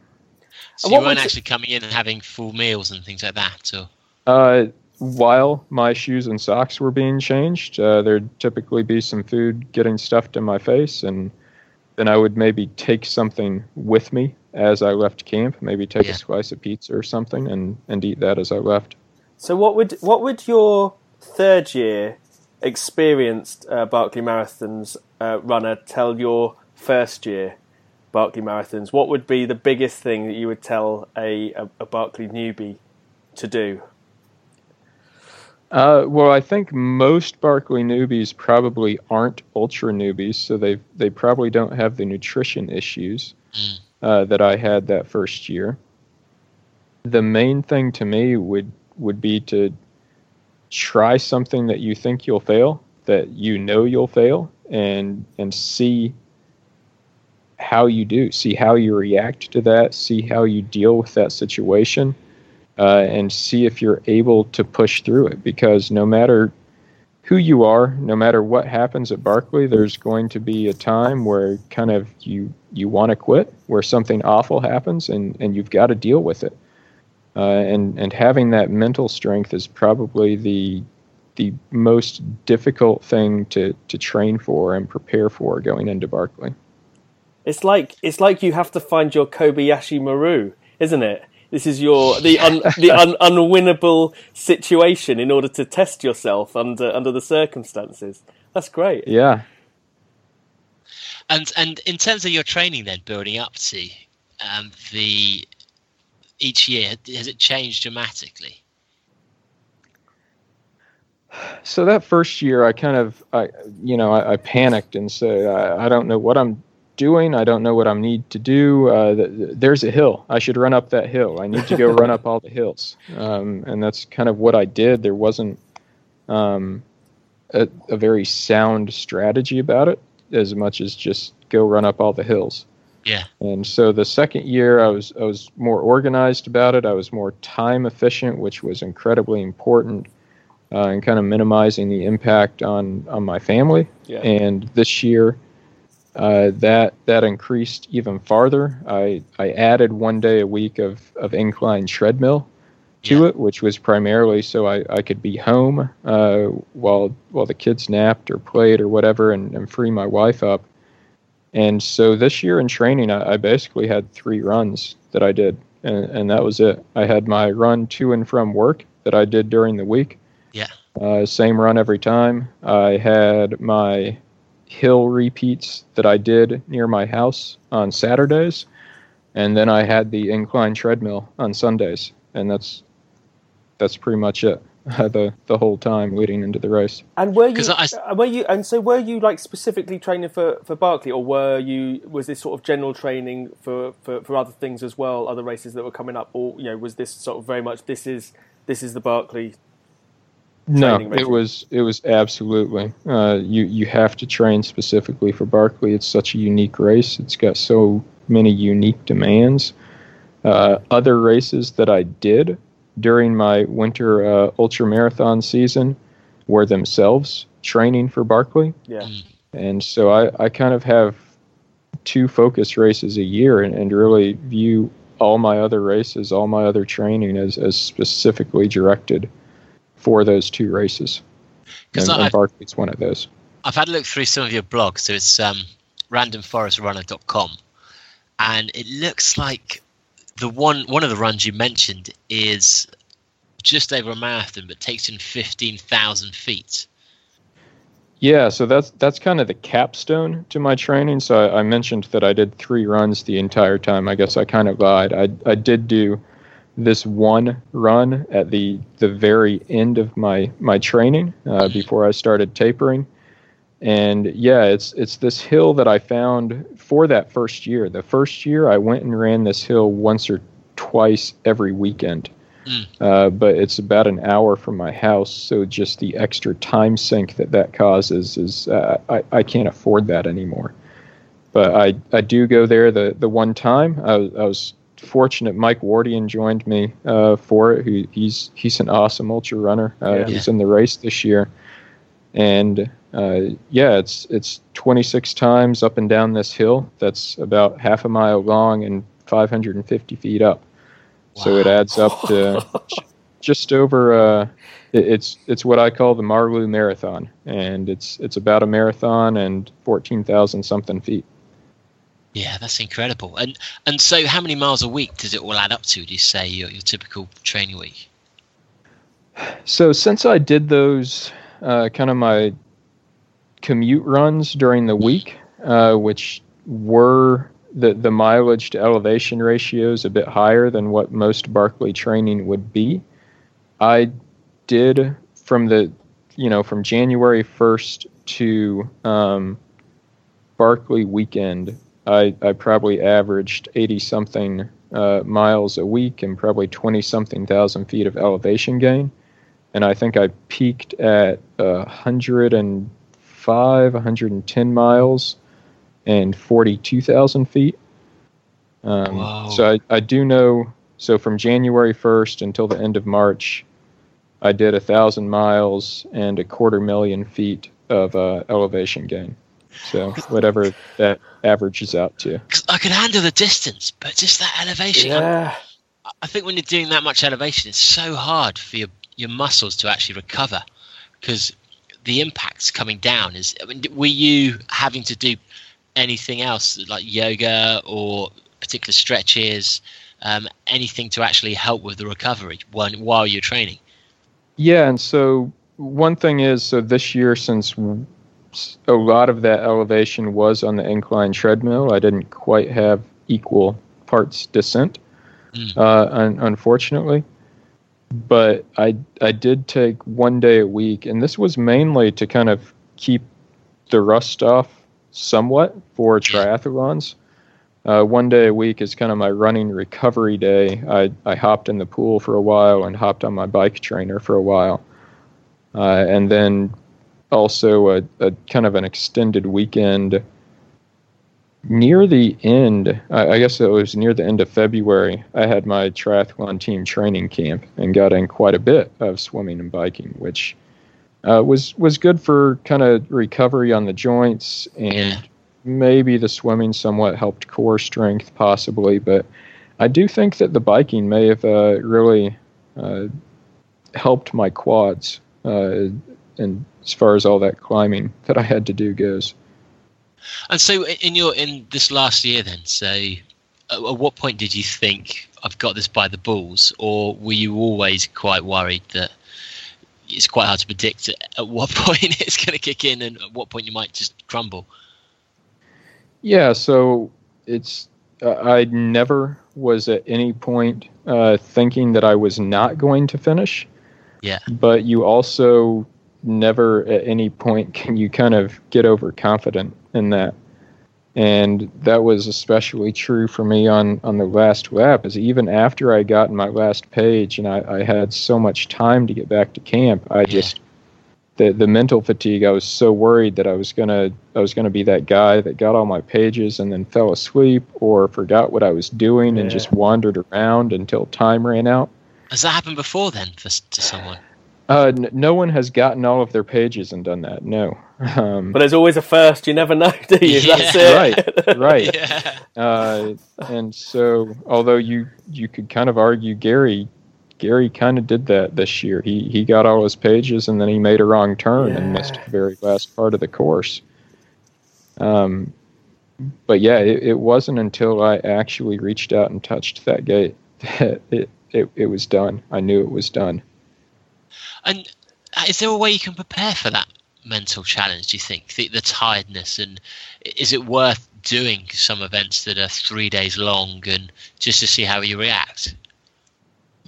So And you weren't was it- actually coming in and having full meals and things like that, or Uh, while my shoes and socks were being changed, uh, there'd typically be some food getting stuffed in my face, and then I would maybe take something with me as I left camp. Maybe take Yeah. a slice of pizza or something and, and eat that as I left. So what would what would your third year experienced uh, Barkley Marathons uh, runner tell your first year Barkley Marathons? What would be the biggest thing that you would tell a, a, a Barkley newbie to do? Uh, well, I think most Barkley newbies probably aren't ultra newbies, so they they probably don't have the nutrition issues Mm. uh, that I had that first year. The main thing to me would would be to try something that you think you'll fail, that you know you'll fail, and and see how you do, see how you react to that, see how you deal with that situation uh, and see if you're able to push through it. Because no matter who you are, no matter what happens at Barkley, there's going to be a time where kind of you you want to quit, where something awful happens, and and you've got to deal with it. Uh, and and having that mental strength is probably the the most difficult thing to to train for and prepare for going into Barkley. It's like it's like you have to find your Kobayashi Maru, isn't it? This is your the un, the un, unwinnable situation in order to test yourself under under the circumstances. That's great. Yeah, And and in terms of your training, then building up to um, the each year, has it changed dramatically? so that first year, I kind of, I, you know, I, I panicked and said, I, I don't know what I'm doing. I don't know what I need to do. Uh, th- th- there's a hill. I should run up that hill. I need to go run up all the hills. Um, and that's kind of what I did. There wasn't um, a, a very sound strategy about it, as much as just go run up all the hills. Yeah. And so the second year, I was I was more organized about it. I was more time efficient, which was incredibly important, uh, and kind of minimizing the impact on on my family. Yeah. And this year, uh, that that increased even farther. I I added one day a week of of incline treadmill to Yeah. it, which was primarily so I, I could be home uh, while while the kids napped or played or whatever, and, and free my wife up. And so this year in training, I, I basically had three runs that I did, and, and that was it. I had my run to and from work that I did during the week. Yeah. Uh, same run every time. I had my hill repeats that I did near my house on Saturdays, and then I had the incline treadmill on Sundays, and that's that's pretty much it. the the whole time leading into the race. And were you 'Cause I- uh, were you and so were you like specifically training for for Barkley, or were you was this sort of general training for, for for other things as well, other races that were coming up, or you know was this sort of very much this is this is the Barkley No, it was it was absolutely. Uh, you you have to train specifically for Barkley. It's such a unique race. It's got so many unique demands. Uh, other races that I did during my winter uh, ultra marathon season were themselves training for Barkley, yeah and so I, I kind of have two focus races a year, and, and really view all my other races, all my other training as as specifically directed for those two races. 'Cause And, I- and Barkley's one of those. I've had a look through some of your blogs. So it's um, randomforestrunner.com, and it looks like the one one of the runs you mentioned is just over a marathon, but takes in fifteen thousand feet. Yeah, so that's that's kind of the capstone to my training. So I, I mentioned that I did three runs the entire time. I guess I kind of lied. I I did do this one run at the the very end of my my training uh, before I started tapering. And yeah, it's it's this hill that I found for that first year. The first year I went and ran this hill once or twice every weekend. Mm. Uh, but it's about an hour from my house, so just the extra time sink that that causes is uh, I, I can't afford that anymore. But I, I do go there the, the one time. I, I was fortunate. Mike Wardian joined me uh, for it. Who he's he's an awesome ultra runner. Uh, Yeah. He's in the race this year, and uh, yeah, it's it's 26 times up and down this hill. That's about half a mile long and 550 feet up. So it adds up to just over. Uh, it, it's it's what I call the Marlou Marathon, and it's it's about a marathon and 14,000 something feet. Yeah, that's incredible. And and so, how many miles a week does it all add up to? Do you say your, your typical training week? So since I did those uh, kind of my commute runs during the week, uh, which were the the mileage to elevation ratios a bit higher than what most Barkley training would be, I did from the you know from January first to um, weekend. I, I probably averaged 80 something uh, miles a week and probably 20 something thousand feet of elevation gain and I think I peaked at uh, 105, 110 miles and 42,000 feet. Um, so I, I do know. So from January 1st until the end of March, I did a thousand miles and a quarter million feet of uh, elevation gain. So whatever that averages out to. I could handle the distance, but just that elevation. Yeah. I, I think when you're doing that much elevation, it's so hard for your your muscles to actually recover because the impact's coming down. Is I mean, were you having to do anything else like yoga or particular stretches, um, anything to actually help with the recovery when, while you're training? Yeah, and so one thing is so this year since a lot of that elevation was on the incline treadmill, I didn't quite have equal parts descent, mm. uh, un- unfortunately but I I did take one day a week, and this was mainly to kind of keep the rust off somewhat for triathlons. Uh, one day a week is kind of my running recovery day. I, I hopped in the pool for a while and hopped on my bike trainer for a while. Uh, and then also a, a kind of an extended weekend near the end, I, guess it was near the end of February, I had my triathlon team training camp and got in quite a bit of swimming and biking, which uh, was was good for kind of recovery on the joints and maybe the swimming somewhat helped core strength possibly, but I do think that the biking may have uh, really uh, helped my quads, uh, and as far as all that climbing that I had to do goes. And so, in your in this last year, then, so at, at what point did you think I've got this by the balls, or were you always quite worried that it's quite hard to predict at what point it's going to kick in and at what point you might just crumble? Yeah, so it's uh, I never was at any point uh, thinking that I was not going to finish. Yeah. But you also never at any point can you kind of get overconfident in that. And that was especially true for me on, on the last lap, is even after I got in my last page and I, I had so much time to get back to camp, I just the the mental fatigue, I was so worried that I was gonna I was gonna be that guy that got all my pages and then fell asleep or forgot what I was doing yeah. and just wandered around until time ran out. Has that happened before then for, to someone? Uh, n- no one has gotten all of their pages and done that. No. Um, but there's always a first. You never know, do you? Yeah. That's it. Right. Right. Yeah. Uh, and so, although you you could kind of argue Gary, Gary kind of did that this year. He he got all his pages and then he made a wrong turn yeah. and missed the very last part of the course. Um, but yeah, it, it wasn't until I actually reached out and touched that gate that it, it, it was done. I knew it was done. And is there a way you can prepare for that mental challenge? Do you think the, the tiredness, and is it worth doing some events that are three days long and just to see how you react?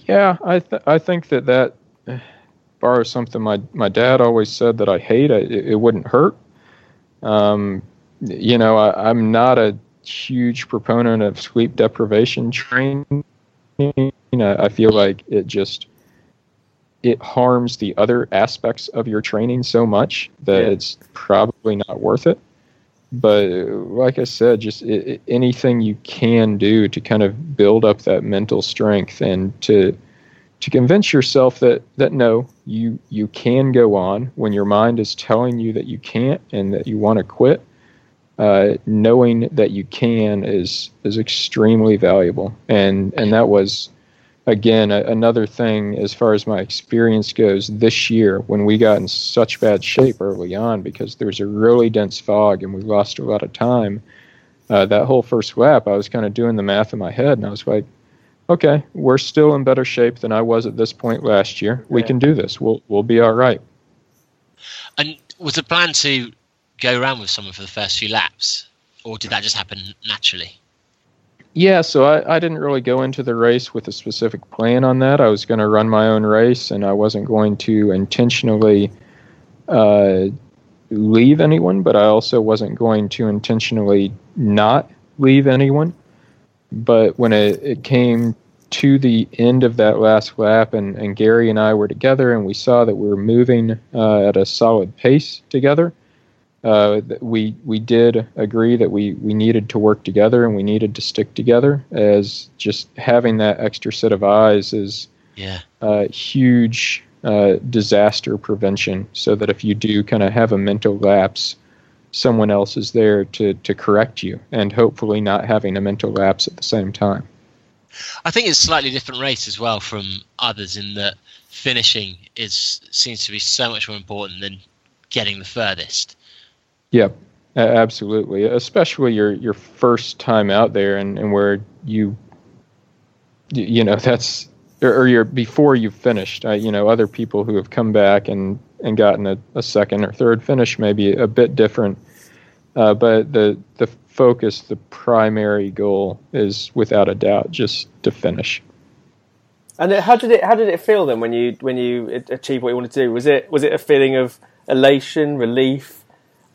Yeah, I th- I think that that uh, borrows something my my dad always said that I hate. it, it wouldn't hurt. Um, you know, I, I'm not a huge proponent of sleep deprivation training. I feel like it just it harms the other aspects of your training so much that yeah. it's probably not worth it. But like I said, just it, anything you can do to kind of build up that mental strength and to to convince yourself that that no, you you can go on when your mind is telling you that you can't and that you want to quit. Uh, knowing that you can is is extremely valuable, and and that was again, a, another thing as far as my experience goes this year when we got in such bad shape early on because there was a really dense fog and we lost a lot of time. uh, that whole first lap, I was kind of doing the math in my head, and I was like, okay, we're still in better shape than I was at this point last year. We Yeah. can do this. We'll we'll be all right. And was the plan to go around with someone for the first few laps, or did that just happen naturally? Yeah, so I, I didn't really go into the race with a specific plan on that. I was going to run my own race, and I wasn't going to intentionally uh, leave anyone, but I also wasn't going to intentionally not leave anyone. But when it, it came to the end of that last lap, and, and Gary and I were together, and we saw that we were moving uh, at a solid pace together, uh, we we did agree that we we needed to work together and we needed to stick together as just having that extra set of eyes is Yeah. uh, huge uh, disaster prevention so that if you do kind of have a mental lapse someone else is there to to correct you and hopefully not having a mental lapse at the same time I think it's a slightly different race as well from others in that finishing is seems to be so much more important than getting the furthest. Yep, a- absolutely. Especially your your first time out there, and, and where you, you know, that's or, or your before you've finished. You know, other people who have come back and and gotten a, a second or third finish may be a bit different. Uh, but the the focus, the primary goal is without a doubt just to finish. And how did it how did it feel then when you when you achieved what you wanted to do? Was it was it a feeling of elation, relief?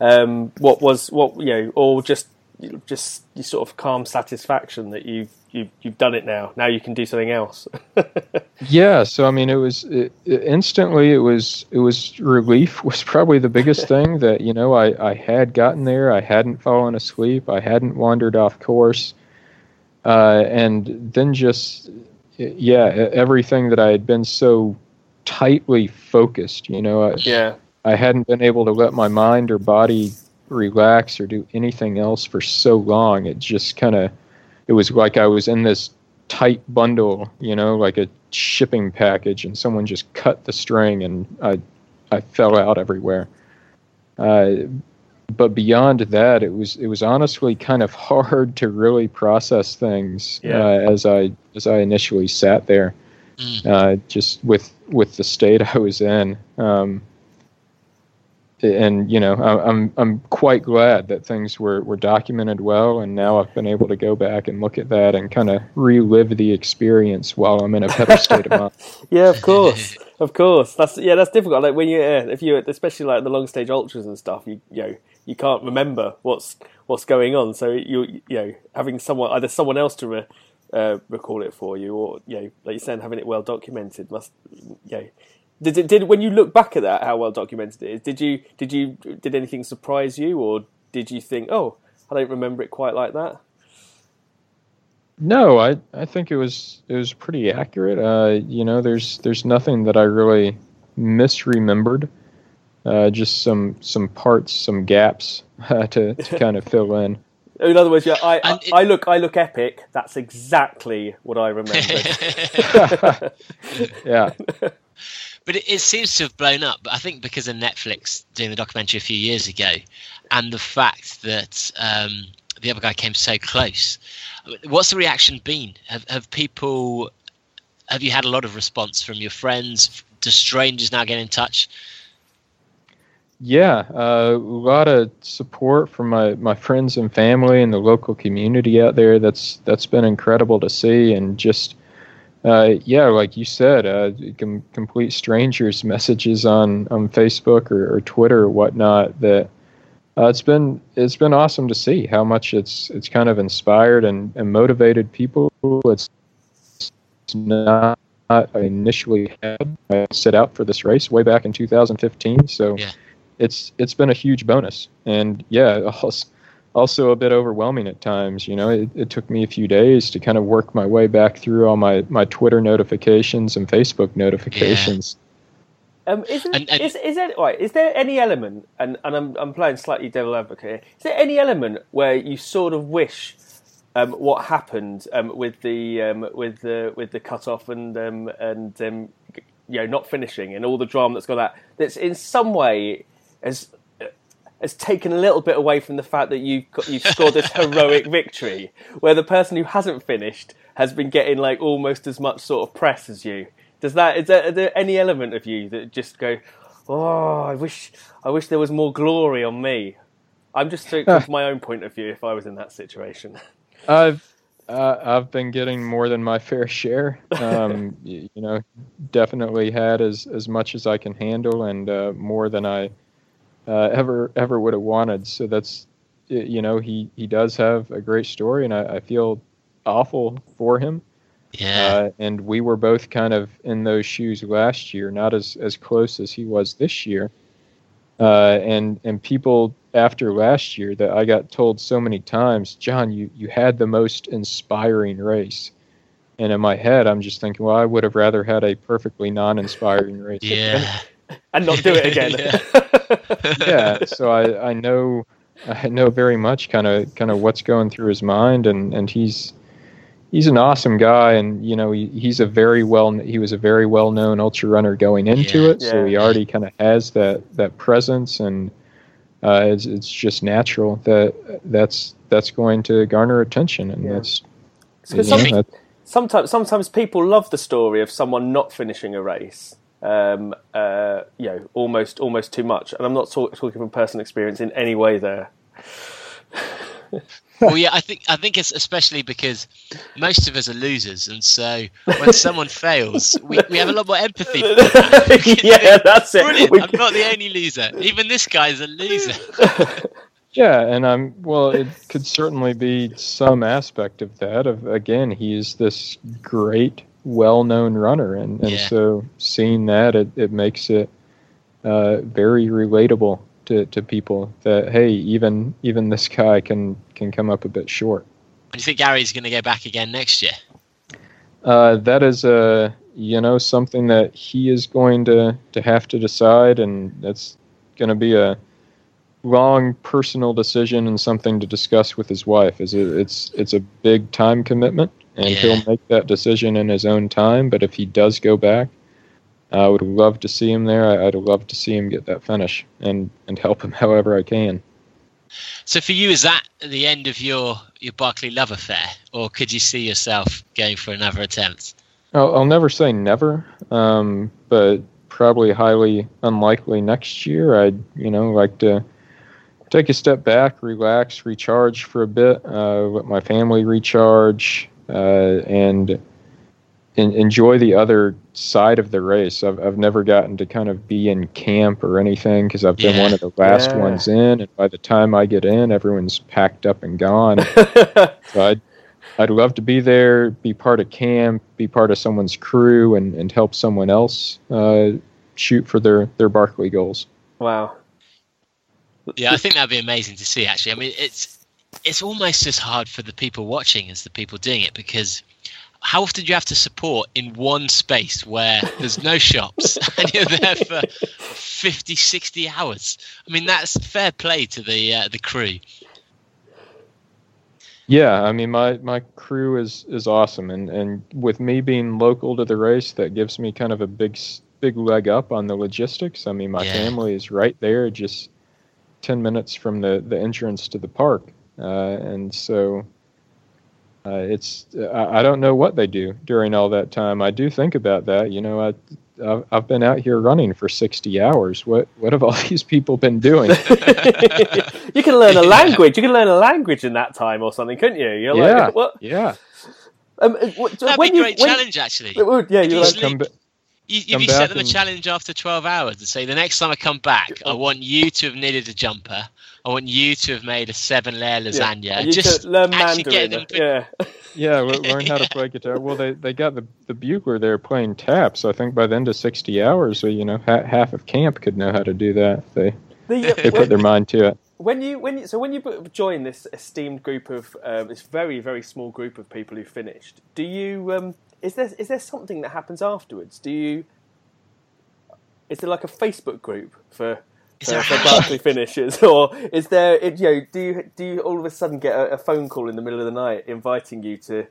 Um, what was what you know, or just just you sort of calm satisfaction that you you you've done it now. Now you can do something else. Yeah, so I mean, it was it, it- instantly. It was it was relief was probably the biggest thing that you know I I had gotten there. I hadn't fallen asleep. I hadn't wandered off course, uh, and then just yeah, e- everything that I had been so tightly focused. You know, I, yeah, I hadn't been able to let my mind or body relax or do anything else for so long. It just kind of, it was like I was in this tight bundle, you know, like a shipping package, and someone just cut the string, and I, I fell out everywhere. Uh, but beyond that, it was it was honestly kind of hard to really process things Yeah. uh, as I as I initially sat there Mm. uh, just with with the state I was in. Um, and you know, I, I'm I'm quite glad that things were, were documented well, and now I've been able to go back and look at that and kind of relive the experience while I'm in a better state of mind. yeah, of course, of course. That's yeah, that's difficult. Like when you uh, if you especially like the long stage ultras and stuff, you you know you can't remember what's what's going on. So you you know having someone either someone else to re, uh, recall it for you, or you know like you're saying having it well documented must you know. Did it did when you look back at that how well documented it is? Did you did you did anything surprise you, or did you think oh I don't remember it quite like that? No, I I think it was it was pretty accurate. Uh, you know, there's there's nothing that I really misremembered. Uh, just some some parts, some gaps uh, to, to kind of fill in. In other words, yeah, I, I, it- I look I look epic. That's exactly what I remember. Yeah. But it, it seems to have blown up. But I think because of Netflix doing the documentary a few years ago, and the fact that um, the other guy came so close. What's the reaction been? Have, have people? Have you had a lot of response from your friends? Do strangers now get in touch? Yeah, uh, a lot of support from my, my friends and family and the local community out there. That's that's been incredible to see, and just uh, yeah, like you said, uh, com- complete strangers messages on, on Facebook or, or Twitter or whatnot. That uh, it's been it's been awesome to see how much it's it's kind of inspired and, and motivated people. It's not I initially had I set out for this race way back in 2015. So Yeah. it's it's been a huge bonus, and yeah, also a bit overwhelming at times. You know, it, it took me a few days to kind of work my way back through all my my Twitter notifications and Facebook notifications. Um, is, there, And- and- is, is there right? Is there any element, and, and I'm I'm playing slightly devil advocate here. Is there any element where you sort of wish um, what happened um, with the um, with the with the cut off and um, and um, you know not finishing and all the drama that's got that that's in some way has has taken a little bit away from the fact that you've got, you've scored this heroic victory, where the person who hasn't finished has been getting like almost as much sort of press as you. Does that is there, there any element of you that just go, oh, I wish I wish there was more glory on me? I'm just from my own point of view. If I was in that situation, I've uh, I've been getting more than my fair share. Um, you, you, know, definitely had as as much as I can handle, and uh, more than I uh, ever ever would have wanted. So that's you know he he does have a great story, and I, I feel awful for him. Yeah. Uh, and we were both kind of in those shoes last year, not as as close as he was this year. Uh, and and people after last year that I got told so many times, John, you you had the most inspiring race. And in my head, I'm just thinking, well, I would have rather had a perfectly non-inspiring race. Yeah. and not do it again. yeah. yeah. So I, I know I know very much kind of kind of what's going through his mind, and and he's he's an awesome guy, and you know he, he's a very well he was a very well known ultra runner going into Yeah. it, so he already kind of has that that presence, and uh, it's it's just natural that that's that's going to garner attention, and Yeah. that's you know, some, that- sometimes sometimes people love the story of someone not finishing a race. Um, uh, you know, almost almost too much, and I'm not talk, talking from personal experience in any way there. well, yeah, I think I think it's especially because most of us are losers, and so when someone fails, we, we have a lot more empathy. For that. yeah, that's it. Brilliant! We- I'm not the only loser. Even this guy's a loser. Yeah, and I'm well. It could certainly be some aspect of that. Of again, he's this great, well-known runner, and, and Yeah. so seeing that, it, it makes it uh, very relatable to, to people. That hey, even even this guy can can come up a bit short. Do you think Gary's going to go back again next year? Uh, that is a you know something that he is going to to have to decide, and that's going to be a long personal decision and something to discuss with his wife. Is it, it's it's a big time commitment, and Yeah. he'll make that decision in his own time. But if he does go back, I would love to see him there. I- I'd love to see him get that finish and and help him however I can. So for you, is that the end of your your Barkley love affair, or could you see yourself going for another attempt? I'll, I'll never say never, um, but probably highly unlikely next year. I'd you know like to take a step back, relax, recharge for a bit, uh, let my family recharge, uh, and en- enjoy the other side of the race. I've I've never gotten to kind of be in camp or anything because I've been Yeah. one of the last Yeah. ones in, and by the time I get in, everyone's packed up and gone. So I'd, I'd love to be there, be part of camp, be part of someone's crew, and, and help someone else uh, shoot for their, their Barkley goals. wow. Yeah, I think that'd be amazing to see. Actually, I mean, it's it's almost as hard for the people watching as the people doing it because how often do you have to support in one space where there's no shops and you're there for 50 60 hours i mean that's fair play to the uh, the crew Yeah, I mean my, my crew is, is awesome, and, and with me being local to the race, that gives me kind of a big big leg up on the logistics. I mean my Yeah. family is right there, just ten minutes from the, the entrance to the park, and so uh, it's I, I don't know what they do during all that time. I do think about that. You know, I I've, I've been out here running for sixty hours. What what have all these people been doing? you can learn a language. You can learn a language in that time or something, couldn't you? You're yeah, like, what? yeah. Um, uh, what that'd when be a you, great when- challenge actually It would, yeah, If you're you like, sleep- Come ba- you, if you set back them a challenge after 12 hours and say the next time i come back i want you to have knitted a jumper i want you to have made a seven layer lasagna yeah, you just to learn actually get Mandarin. them Yeah, Yeah, learn how to play guitar. Well, they, they got the, the bugler there playing taps. I think by the end of 60 hours, so, you know, ha- half of camp could know how to do that. They, the, they put their mind to it. when you when you, so when you join this esteemed group of um, this very very small group of people who finished, do you um, is there is there something that happens afterwards? Do you is there like a Facebook group for Is for, there a for? Barkley finishes, or is there? You know, do you do you all of a sudden get a, a phone call in the middle of the night inviting you to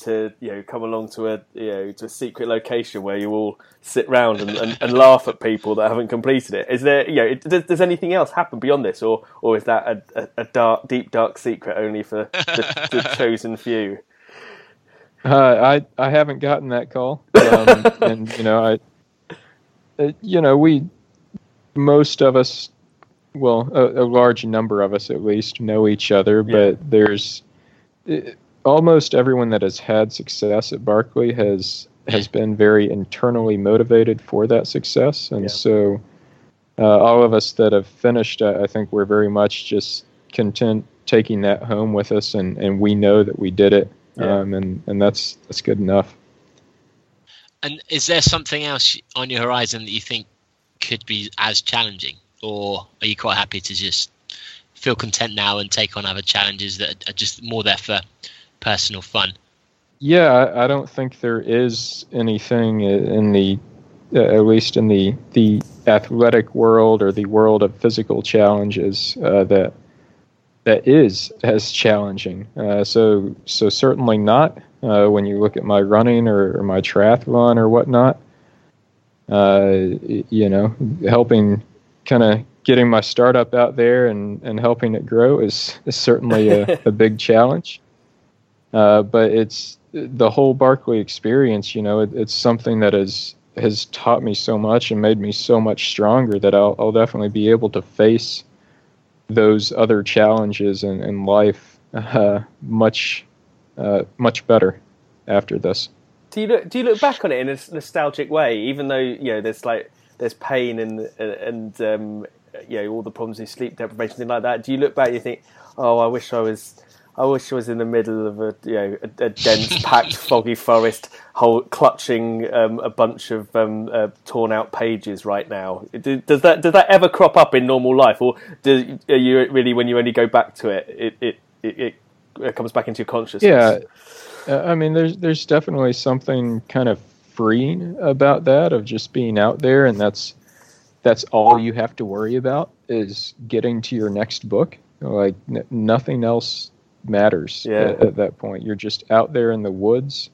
to you know come along to a you know to a secret location where you all sit round and, and, and laugh at people that haven't completed it. Is there you know does, does anything else happen beyond this, or or is that a, a, a dark, deep, dark secret only for the, the chosen few? Uh, I I haven't gotten that call, um, and you know I, uh, you know we, most of us, well, a, a, large number of us at least know each other, yeah. but there's it, almost everyone that has had success at Barkley has has been very internally motivated for that success, and yeah. so uh, all of us that have finished, I, I think we're very much just content taking that home with us, and and we know that we did it yeah. um, and and that's that's good enough. And is there something else on your horizon that you think could be as challenging, or are you quite happy to just feel content now and take on other challenges that are just more there for personal fun? Yeah, I, don't think there is anything in the, uh, at least in the the athletic world or the world of physical challenges uh, that that is as challenging. Uh, so so certainly not uh, when you look at my running or, or my triathlon or whatnot. Uh, you know, helping kind of getting my startup out there and, and helping it grow is, is certainly a, a big challenge. Uh, but it's the whole Barkley experience. You know, it, it's something that has has taught me so much and made me so much stronger that I'll, I'll definitely be able to face those other challenges in, in life uh, much uh, much better after this. Do you look Do you look back on it in a nostalgic way, even though you know there's like there's pain and and um, you know all the problems with sleep deprivation, things like that? Do you look back and you think, oh, I wish I was I wish I was in the middle of a you know a, a dense, packed, foggy forest, whole, clutching um, a bunch of um, uh, torn out pages right now. Does that does that ever crop up in normal life, or do are you really when you only go back to it, it it, it, it comes back into your consciousness? Yeah, uh, I mean, there's there's definitely something kind of freeing about that of just being out there, and that's that's all you have to worry about is getting to your next book. Like n- nothing else matters yeah. at, at, that point. You're just out there in the woods,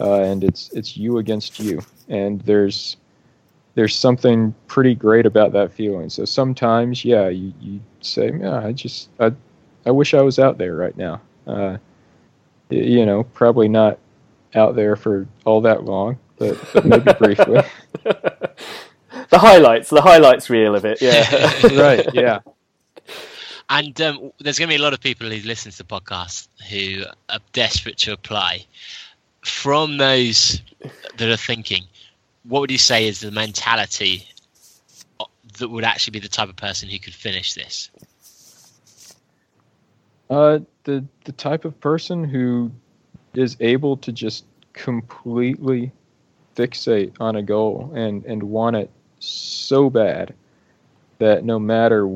uh, and it's it's you against you, and there's there's something pretty great about that feeling. So sometimes, yeah, you, you say, yeah, I just I I wish I was out there right now. Uh, you know, probably not out there for all that long, but, but maybe briefly. the highlights, the highlights reel of it, yeah. right, yeah. And um, there's going to be a lot of people who listen to the podcast who are desperate to apply. From those that are thinking, what would you say is the mentality that would actually be the type of person who could finish this? Uh, the the type of person who is able to just completely fixate on a goal and and want it so bad that no matter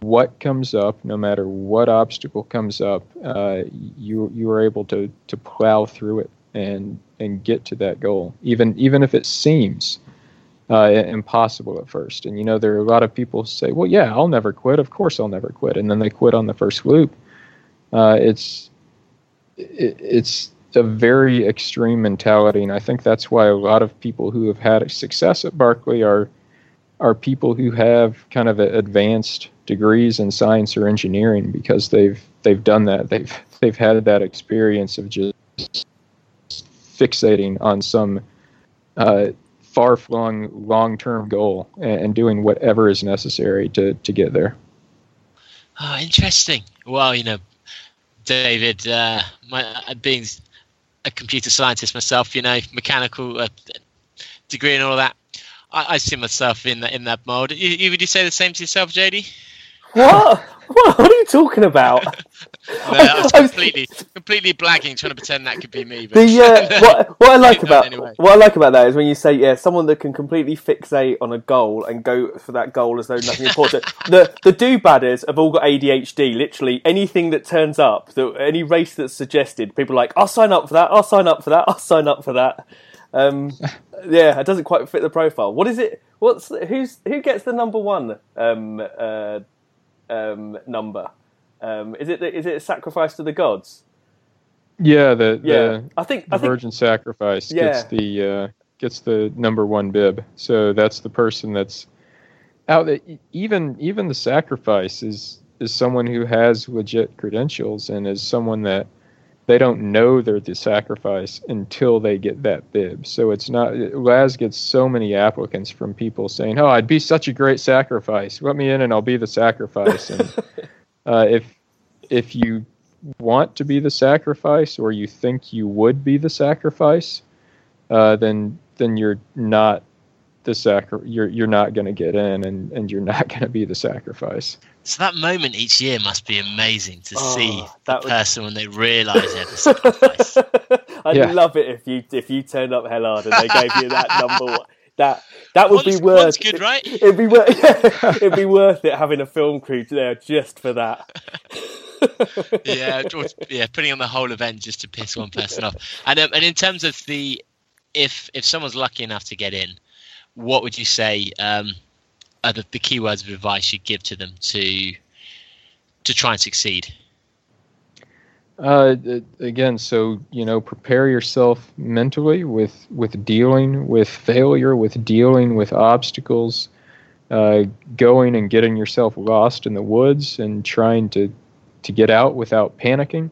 what comes up, no matter what obstacle comes up, uh, you you are able to to plow through it and and get to that goal, even even if it seems uh, impossible at first. And you know, there are a lot of people who say, "Well, yeah, I'll never quit. Of course, I'll never quit," and then they quit on the first loop. Uh, it's it, it's a very extreme mentality, and I think that's why a lot of people who have had success at Barkley are are people who have kind of advanced degrees in science or engineering because they've they've done that. They've they've had that experience of just fixating on some uh, far-flung long-term goal and, and, doing whatever is necessary to to get there. Oh, interesting. Well, you know, David, uh, my, uh, being a computer scientist myself, you know, mechanical uh, degree and all that, I, I see myself in that in that. You, you, would you say the same to yourself, JD? What? what? are you talking about? no, I was completely, completely blagging, trying to pretend that could be me. But the uh, what, what I like about anyway. what I like about that is when you say, yeah, someone that can completely fixate on a goal and go for that goal as though nothing important. the the do badders have all got ADHD. Literally anything that turns up, that any race that's suggested, people are like, I'll sign up for that. I'll sign up for that. I'll sign up for that. Um, yeah, it doesn't quite fit the profile. What is it? What's who's who gets the number one um, uh, um, number? Um, is it is it a sacrifice to the gods? Yeah, the Yeah, the, I think the I think virgin sacrifice Yeah. gets the uh, gets the number one bib. So that's the person that's out. That even even the sacrifice is is someone who has legit credentials and is someone that they don't know they're the sacrifice until they get that bib. So it's not Laz gets so many applicants from people saying, "Oh, I'd be such a great sacrifice. Let me in and I'll be the sacrifice." And uh, if if you want to be the sacrifice or you think you would be the sacrifice, uh, then then you're not the sacri- you're you're not going to get in and, and you're not going to be the sacrifice. So that moment each year must be amazing to Oh, see the that would- person when they realise they're the sacrifice. I'd Yeah. love it if you if you turned up Hellard and they gave you that number one. That that would One's, be worth. one's good, right? It'd be worth. Yeah, it'd be worth it having a film crew there just for that. yeah, or- yeah, putting on the whole event just to piss one person off. And um, and in terms of the, if if someone's lucky enough to get in, what would you say um, are the, the key words of advice you'd give to them to to try and succeed? Uh, again, so you know, prepare yourself mentally with with dealing with failure, with dealing with obstacles, uh, going and getting yourself lost in the woods and trying to to get out without panicking,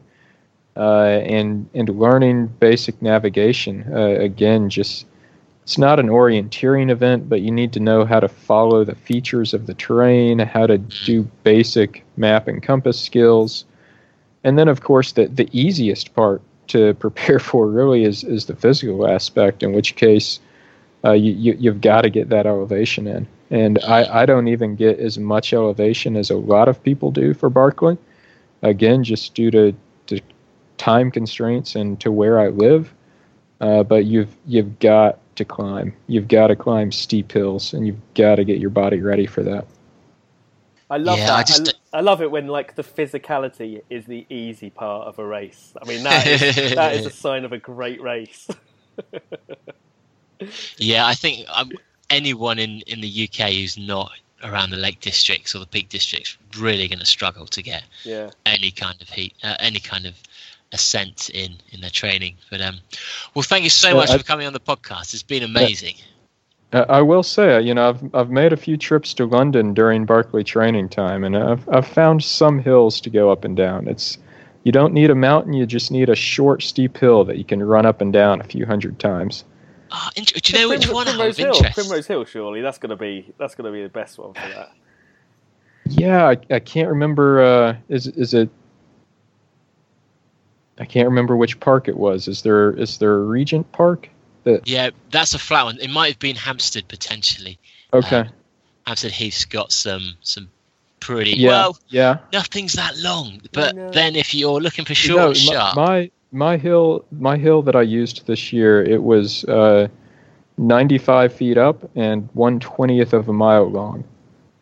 uh, and and learning basic navigation. Uh, again, just it's not an orienteering event, but you need to know how to follow the features of the terrain, how to do basic map and compass skills. And then, of course, the, the easiest part to prepare for really is, is the physical aspect, in which case uh, you, you, you've got to get that elevation in. And I, I don't even get as much elevation as a lot of people do for Barkley. Again, just due to, to time constraints and to where I live. Uh, but you've you've got to climb. You've got to climb steep hills, and you've got to get your body ready for that. I love Yeah, that. I I, I love it when like the physicality is the easy part of a race. I mean that is, that is a sign of a great race. Yeah, I think um, anyone in, in the UK who's not around the Lake Districts or the Peak Districts really going to struggle to get yeah. any kind of heat, uh, any kind of ascent in in their training. But um, well, thank you so Yeah, much I- for coming on the podcast. It's been amazing. Uh, I will say, you know, I've I've made a few trips to London during Barkley training time, and I've I've found some hills to go up and down. It's you don't need a mountain; you just need a short, steep hill that you can run up and down a few hundred times. Ah, int- do you know which Prim- one I Primrose have Hill. interest? Primrose Hill, surely that's gonna be that's gonna be the best one for that. Yeah, I, I can't remember. Uh, is is it? I can't remember which park it was. Is there is there a Regent Park? That Yeah, that's a flat one. It might have been Hampstead potentially. Okay. Hampstead Heath's got some some pretty yeah. well. yeah. Nothing's that long, but know. then if you're looking for short No, and sharp, my, my my hill my hill that I used this year it was uh, 95 feet up and one twentieth of a mile long.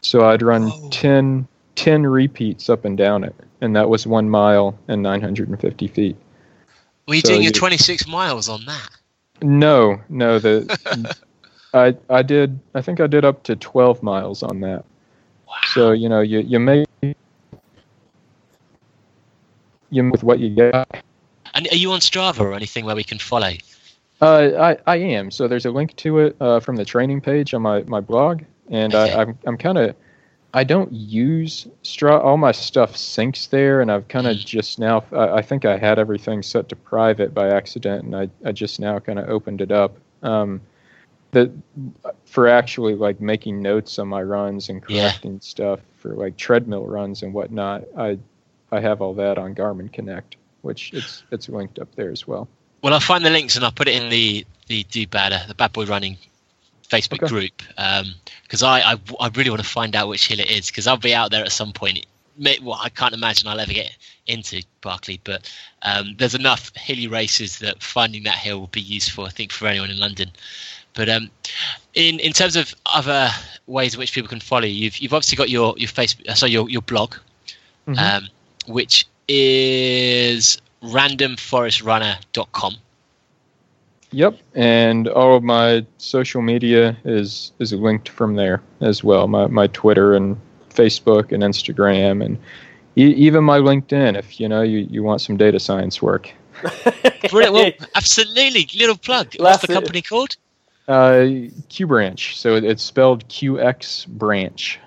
So I'd run Whoa. 10, 10 repeats up and down it, and that was one mile and 950 feet. were you so doing your you- 26 miles on that? No, no, the I I did I think I did up to 12 miles on that. Wow. So you know you you make you with what you got. and are you on Strava or anything where we can follow? Uh, I, I am. So there's a link to it uh, from the training page on my, my blog, and Okay. I, I'm I'm kind of I don't use Strava. All my stuff syncs there, and I've kind of Mm. just now. I, I think I had everything set to private by accident, and I, I just now kind of opened it up. Um, the for actually like making notes on my runs and Yeah. correcting stuff for like treadmill runs and whatnot. I I have all that on Garmin Connect, which it's it's linked up there as well. Well, I'll find the links and I'll put it in the the do better the bad boy running Facebook Okay. group because I, I I really want to find out which hill it is because I'll be out there at some point. May, well, I can't imagine I'll ever get into Barkley, but um, there's enough hilly races that finding that hill will be useful, I think, for anyone in London. But um, in in terms of other ways in which people can follow you, you've you've obviously got your your Facebook, uh, so your your blog, Mhm. um, which is randomforestrunner.com. Yep, and all of my social media is is linked from there as well. My my Twitter and Facebook and Instagram and e- even my LinkedIn. If you know you, you want some data science work. Brilliant. Well, absolutely. Little plug. What's the company called? Uh, Q Branch. So it's spelled QX Branch.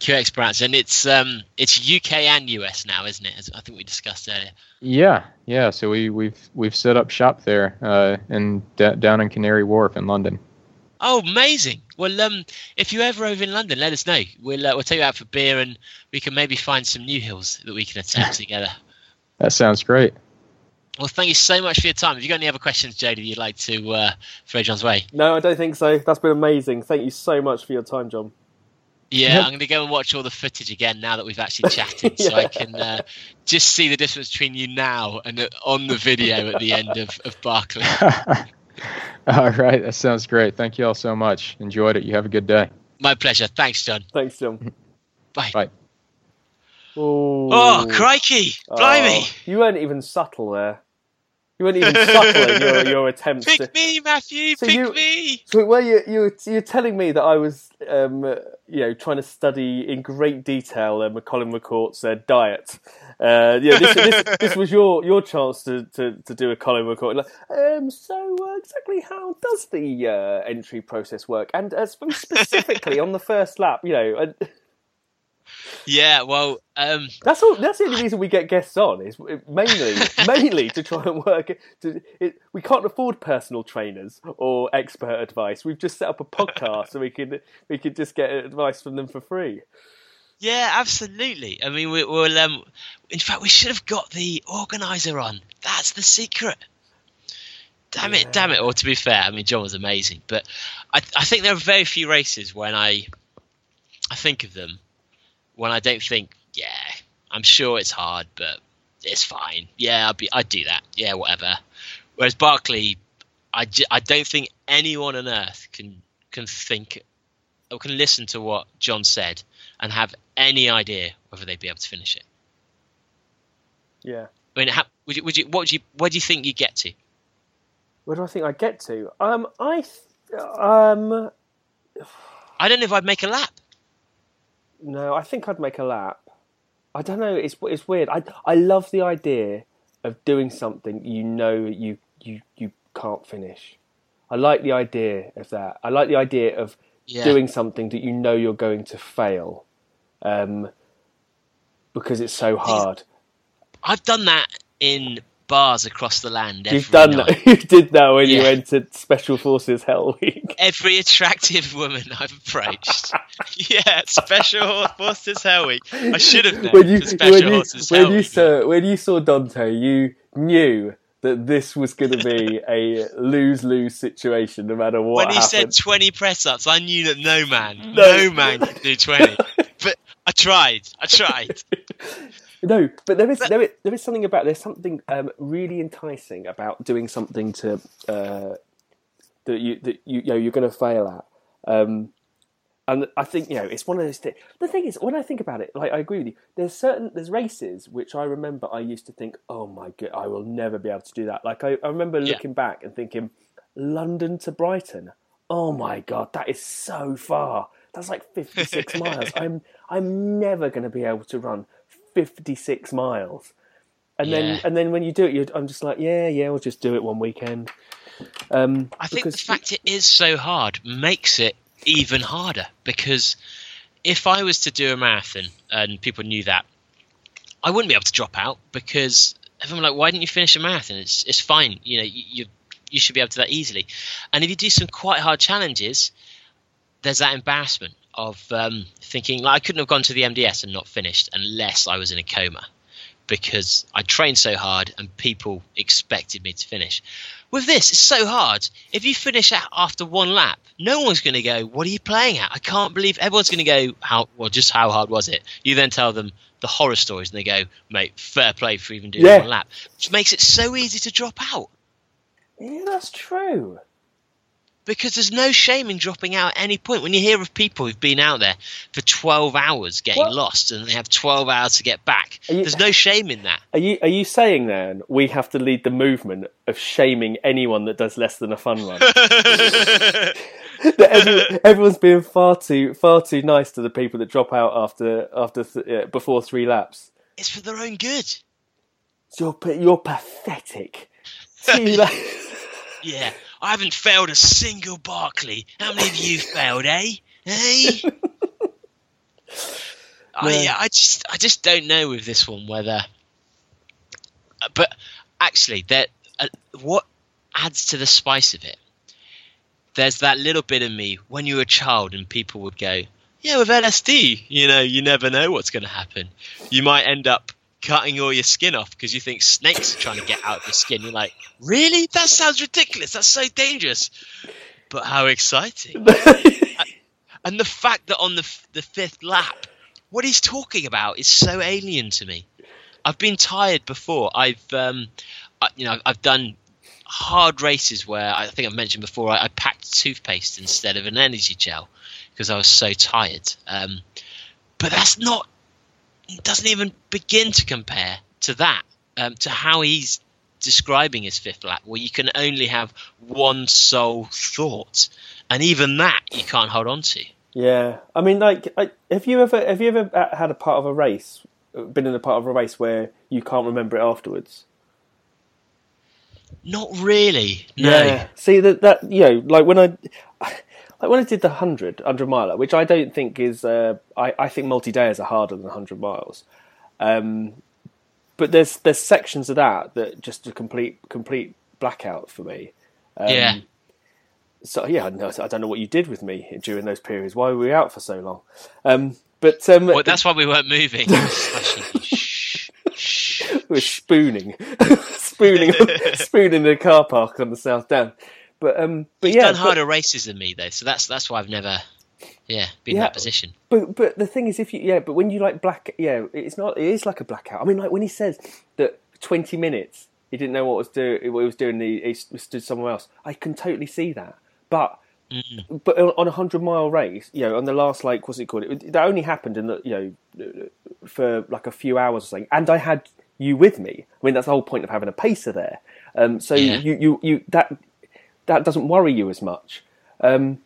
QX Branch, and it's um it's UK and US now, isn't it? As I think we discussed earlier. Yeah, yeah. So we we've we've set up shop there, uh, in d- down in Canary Wharf in London. Oh, amazing! Well, um, if you're ever over in London, let us know. We'll uh, we'll take you out for beer, and we can maybe find some new hills that we can attempt together. That sounds great. Well, thank you so much for your time. Have you got any other questions, Jody, you'd like to uh, throw John's way? No, I don't think so. That's been amazing. Thank you so much for your time, John. Yeah, I'm going to go and watch all the footage again now that we've actually chatted, yeah. so I can uh, just see the difference between you now and uh, on the video at the end of, of Barkley. all right, that sounds great. Thank you all so much. Enjoyed it. You have a good day. My pleasure. Thanks, John. Thanks, John. Bye. Bye. Ooh. Oh, crikey! Blimey! Oh, you weren't even subtle there. You weren't even subtle your, your attempts. Pick to... me, Matthew. So pick you, me. So were you you you're telling me that I was um, you know trying to study in great detail uh, Colin McCourt's uh, diet. Uh, yeah, this, this, this, was your, your chance to, to, to do a Colin McCourt. Like, um, so uh, exactly how does the uh, entry process work? And uh, specifically on the first lap, you know. Yeah, well, um, that's all. That's the only reason we get guests on is mainly, mainly to try and work. To, it, we can't afford personal trainers or expert advice. We've just set up a podcast so we could we could just get advice from them for free. Yeah, absolutely. I mean, we, will Um, in fact, we should have got the organizer on. That's the secret. Damn it! Damn it! Or to be fair, I mean, John was amazing, but I, I think there are very few races when I I think of them when I don't think, yeah, I'm sure it's hard, but it's fine. Yeah, I'd be, I'd do that. Yeah, whatever. Whereas Barkley, I, I don't think anyone on earth can can think or can listen to what John said and have any idea whether they'd be able to finish it. Yeah. I mean, how, would you, would you, what would you, where do you think you get to? Where do I think I get to? Um, I, th- um, I don't know if I'd make a lap. No, I think I'd make a lap. I don't know. It's it's weird. I I love the idea of doing something you know you you you can't finish. I like the idea of that. I like the idea of yeah. doing something that you know you're going to fail, um, because it's so hard. I've done that in bars across the land. You've done night. that. You did that when yeah. you entered Special Forces Hell Week. Every attractive woman I've approached. yeah, Special Forces Hell Week. I should have known. When you, when you, when you saw when you saw Dante, you knew that this was going to be a lose lose situation no matter what. When he happened. said 20 press ups, I knew that no man, no, no man could do 20. but I tried. I tried. No, but there is, there is there is something about there's something um, really enticing about doing something to uh, that you that you, you know you're going to fail at. Um, and I think you know it's one of those things. The thing is, when I think about it, like I agree with you. There's certain there's races which I remember I used to think, oh my god, I will never be able to do that. Like I, I remember yeah. looking back and thinking, London to Brighton. Oh my god, that is so far. That's like 56 miles. I'm I'm never going to be able to run 56 miles. And yeah. then and then when you do it, I'm just like, yeah, yeah, we'll just do it one weekend. Um, I think the fact it is so hard makes it even harder because if I was to do a marathon and people knew that, I wouldn't be able to drop out because everyone like, why didn't you finish a marathon? It's it's fine, you know, you, you you should be able to do that easily. And if you do some quite hard challenges, there's that embarrassment of um, thinking like I couldn't have gone to the MDS and not finished unless I was in a coma because I trained so hard and people expected me to finish. With this, it's so hard. If you finish after one lap, no one's going to go, "What are you playing at?" I can't believe everyone's going to go, "How well? Just how hard was it?" You then tell them the horror stories, and they go, "Mate, fair play for even doing yeah. one lap," which makes it so easy to drop out. Yeah, that's true because there's no shame in dropping out at any point. When you hear of people who've been out there for 12 hours getting what? lost and they have 12 hours to get back, you, there's no shame in that. Are you are you saying then we have to lead the movement of shaming anyone that does less than a fun run? everyone, everyone's being far too far too nice to the people that drop out after after th- uh, before three laps. It's for their own good. You're you're pathetic. Yeah, I haven't failed a single Barkley. How many of you failed, eh? Eh? I, No. I just, I just don't know with this one whether. But actually, that uh, what adds to the spice of it. There's that little bit of me when you were a child, and people would go, "Yeah, with LSD, you know, you never know what's going to happen. You might end up cutting all your skin off because you think snakes are trying to get out of your skin. You're like, really? That sounds ridiculous. That's so dangerous. But how exciting! And the fact that on the the fifth lap, what he's talking about is so alien to me. I've been tired before. I've um, I, you know, I've done hard races where I think I've mentioned before. I, I packed toothpaste instead of an energy gel because I was so tired. Um, but that's not it doesn't even begin to compare to that um, to how he's describing his fifth lap where you can only have one sole thought and even that you can't hold on to Yeah, I mean, like, I, have you ever have you ever uh, had a part of a race, been in a part of a race where you can't remember it afterwards? not really no Yeah. See that that you know, like when I. Like when I did the 100, 100 miler, which I don't think is, uh, I, I think multi days are harder than 100 miles. Um, but there's there's sections of that that just a complete complete blackout for me. Um, Yeah. So yeah, I don't know- I don't know what you did with me during those periods. Why were we out for so long? Um, but um, well, that's why we weren't moving shh. we're spooning, spooning, spooning in the car park on the South Down. But um, but You've yeah, done but- harder races than me though so that's that's why i've never yeah been in that position But but the thing is, if you yeah, but when you like black, yeah, it's not. It is like a blackout. I mean, like when he says that twenty minutes, he didn't know what was do what he was doing. He, he stood somewhere else. I can totally see that. But Mm. but on on a hundred mile race, you know, on the last like what's it called? It, that only happened in the you know for like a few hours or something, and I had you with me. I mean, that's the whole point of having a pacer there. Um, so Yeah. you, you you that that doesn't worry you as much. Um,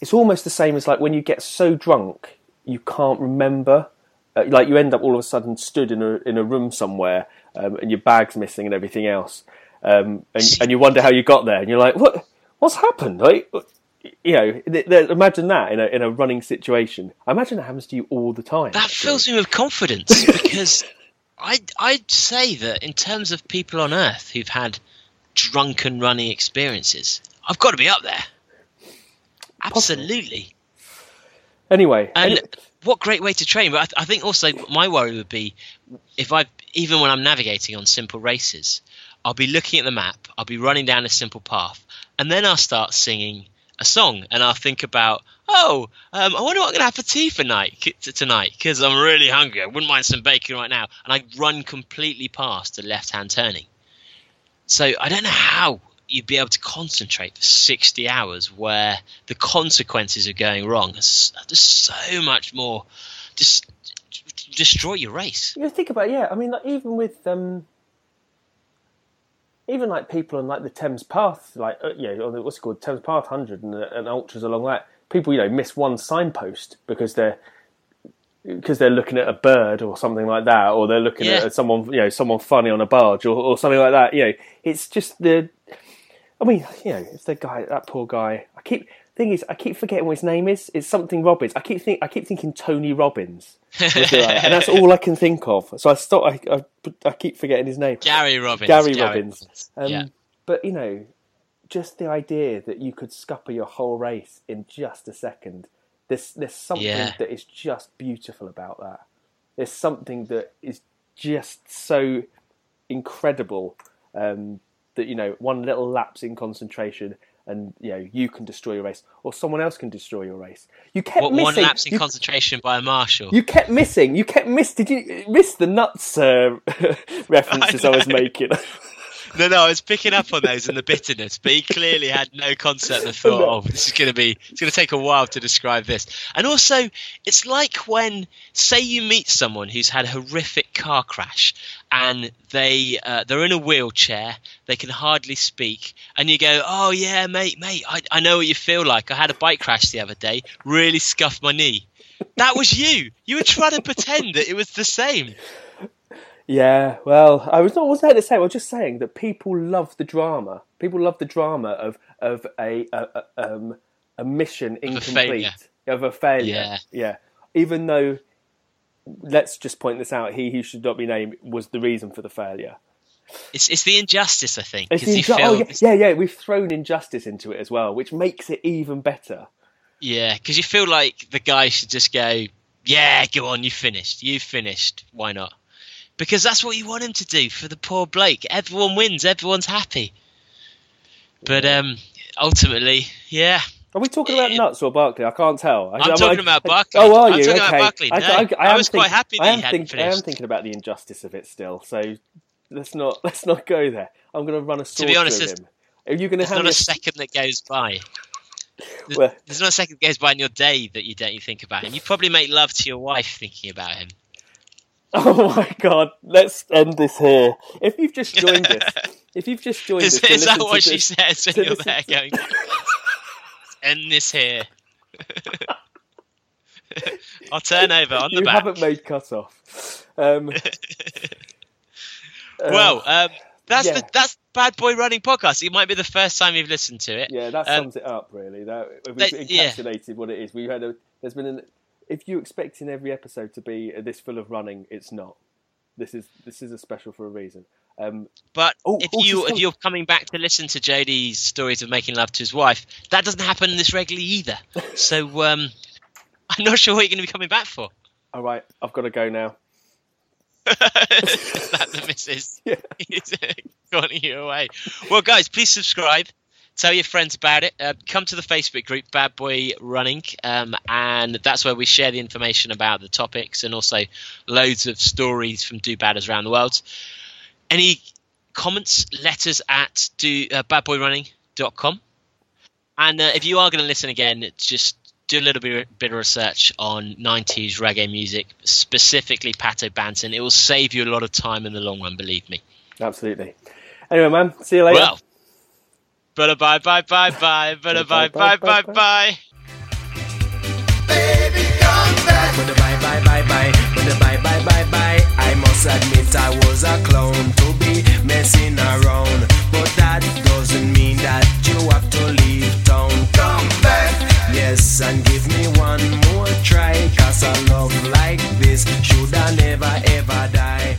it's almost the same as like when you get so drunk you can't remember. Uh, like you end up all of a sudden stood in a in a room somewhere um, and your bag's missing and everything else, um, and and you wonder how you got there and you're like, what what's happened? Like, you know, th- th- imagine that in a in a running situation. I imagine that happens to you all the time. that actually. fills me with confidence because I I'd say that in terms of people on Earth who've had drunken running experiences, I've got to be up there. Absolutely. Anyway, And any- what great way to train! But I, th- I think also my worry would be if I even when I'm navigating on simple races, I'll be looking at the map, I'll be running down a simple path, and then I'll start singing a song, and I'll think about, oh, um, I wonder what I'm gonna have for tea for night t- tonight because I'm really hungry. I wouldn't mind some bacon right now, and I run completely past the left-hand turning. So I don't know how you'd be able to concentrate for 60 hours where the consequences of going wrong are just so much more just destroy your race You think about it, yeah. I mean, like, even with um, even like people on like the Thames Path, like uh, what's it called, Thames Path Hundred, and, and ultras along that. People, you know, miss one signpost because they're because they're looking at a bird or something like that, or they're looking Yeah. at someone, you know, someone funny on a barge or, or something like that. You know, it's just the. I mean, you know, it's the guy, that poor guy. I keep thing is, I keep forgetting what his name is. It's something Robbins. I keep think, I keep thinking Tony Robbins, and that's all I can think of. So I stop. I, I, I keep forgetting his name. gary robbins Gary Robbins. Um, yeah But you know, just the idea that you could scupper your whole race in just a second. There's there's something Yeah. that is just beautiful about that. There's something that is just so incredible um, that you know one little lapse in concentration and you know you can destroy your race or someone else can destroy your race. You kept what, missing. one lapse in you, concentration by a marshal you kept missing. You kept miss. Did you miss the nuts uh, references I, was making? no no i was picking up on those and the bitterness but he clearly had no concept of thought oh this is going to be it's going to take a while to describe this. And also it's like when say you meet someone who's had a horrific car crash and they uh, they're in a wheelchair they can hardly speak and you go oh yeah mate mate I, I know what you feel like. I had a bike crash the other day really scuffed my knee. That was you. You were trying to pretend that it was the same Yeah, well, I was not was there to say. I was just saying that people love the drama. People love the drama of of a a, a, um, a mission incomplete of a failure. Yeah. yeah. Even though, let's just point this out: he who should not be named was the reason for the failure. It's it's the injustice, I think. It's the inju- oh, yeah, yeah, yeah. We've thrown injustice into it as well, which makes it even better. Yeah, because you feel like the guy should just go, "Yeah, go on, you finished. You finished. Why not?" Because that's what you want him to do for the poor Blake. Everyone wins. Everyone's happy. But um, ultimately, yeah, Are we talking about It- nuts or Barkley? I can't tell. I, I'm I- talking I- about Barkley. Oh, are I'm you? talking okay. about Barkley. No, am I was quite think- happy that I he am hadn't think- I am thinking about the injustice of it still. So let's not let's not go there. I'm going to run a sword be honest, through there's- him. Are you going to there's have not a second that goes by. There's, Well- there's not a second that goes by in your day that you don't you think about him. You probably make love to your wife thinking about him. Oh my god! Let's end this here. If you've just joined us, if you've just joined Is, us, is that what she this- says when you're there going, end this here? I'll turn over on the you back. haven't made cut off. Um, uh, well, um, that's yeah. the that's Bad Boy Running podcast. It might be the first time you've listened to it. yeah, that um, sums it up really. That we've that- yeah. encapsulated what it is. We had a. There's been an. If you expecting every episode to be this full of running, it's not. This is this is a special for a reason. Um, But Oh, if you if you're coming back to listen to JD's stories of making love to his wife, that doesn't happen this regularly either. So um, I'm not sure what you're going to be coming back for. all right, I've got to go now. Is that the missus Yeah. calling you away. Well, guys, please subscribe. Tell your friends about it. Uh, come to the Facebook group Bad Boy Running, um, and that's where we share the information about the topics and also loads of stories from do badders around the world. Any comments, letters at do uh, badboyrunning.com. And uh, if you are going to listen again, just do a little bit, bit of research on 90s reggae music, specifically Pato Banton. It will save you a lot of time in the long run, believe me. Absolutely. Anyway, man, see you later. Well, but bye bye bye bye, but bye bye bye bye. Baby, come back. But the bye bye bye bye, but the bye bye bye bye. I must admit I was a clown to be messing around, but that doesn't mean that you have to leave town. Come back, yes, and give me one more try, cause a love like this should I never ever die.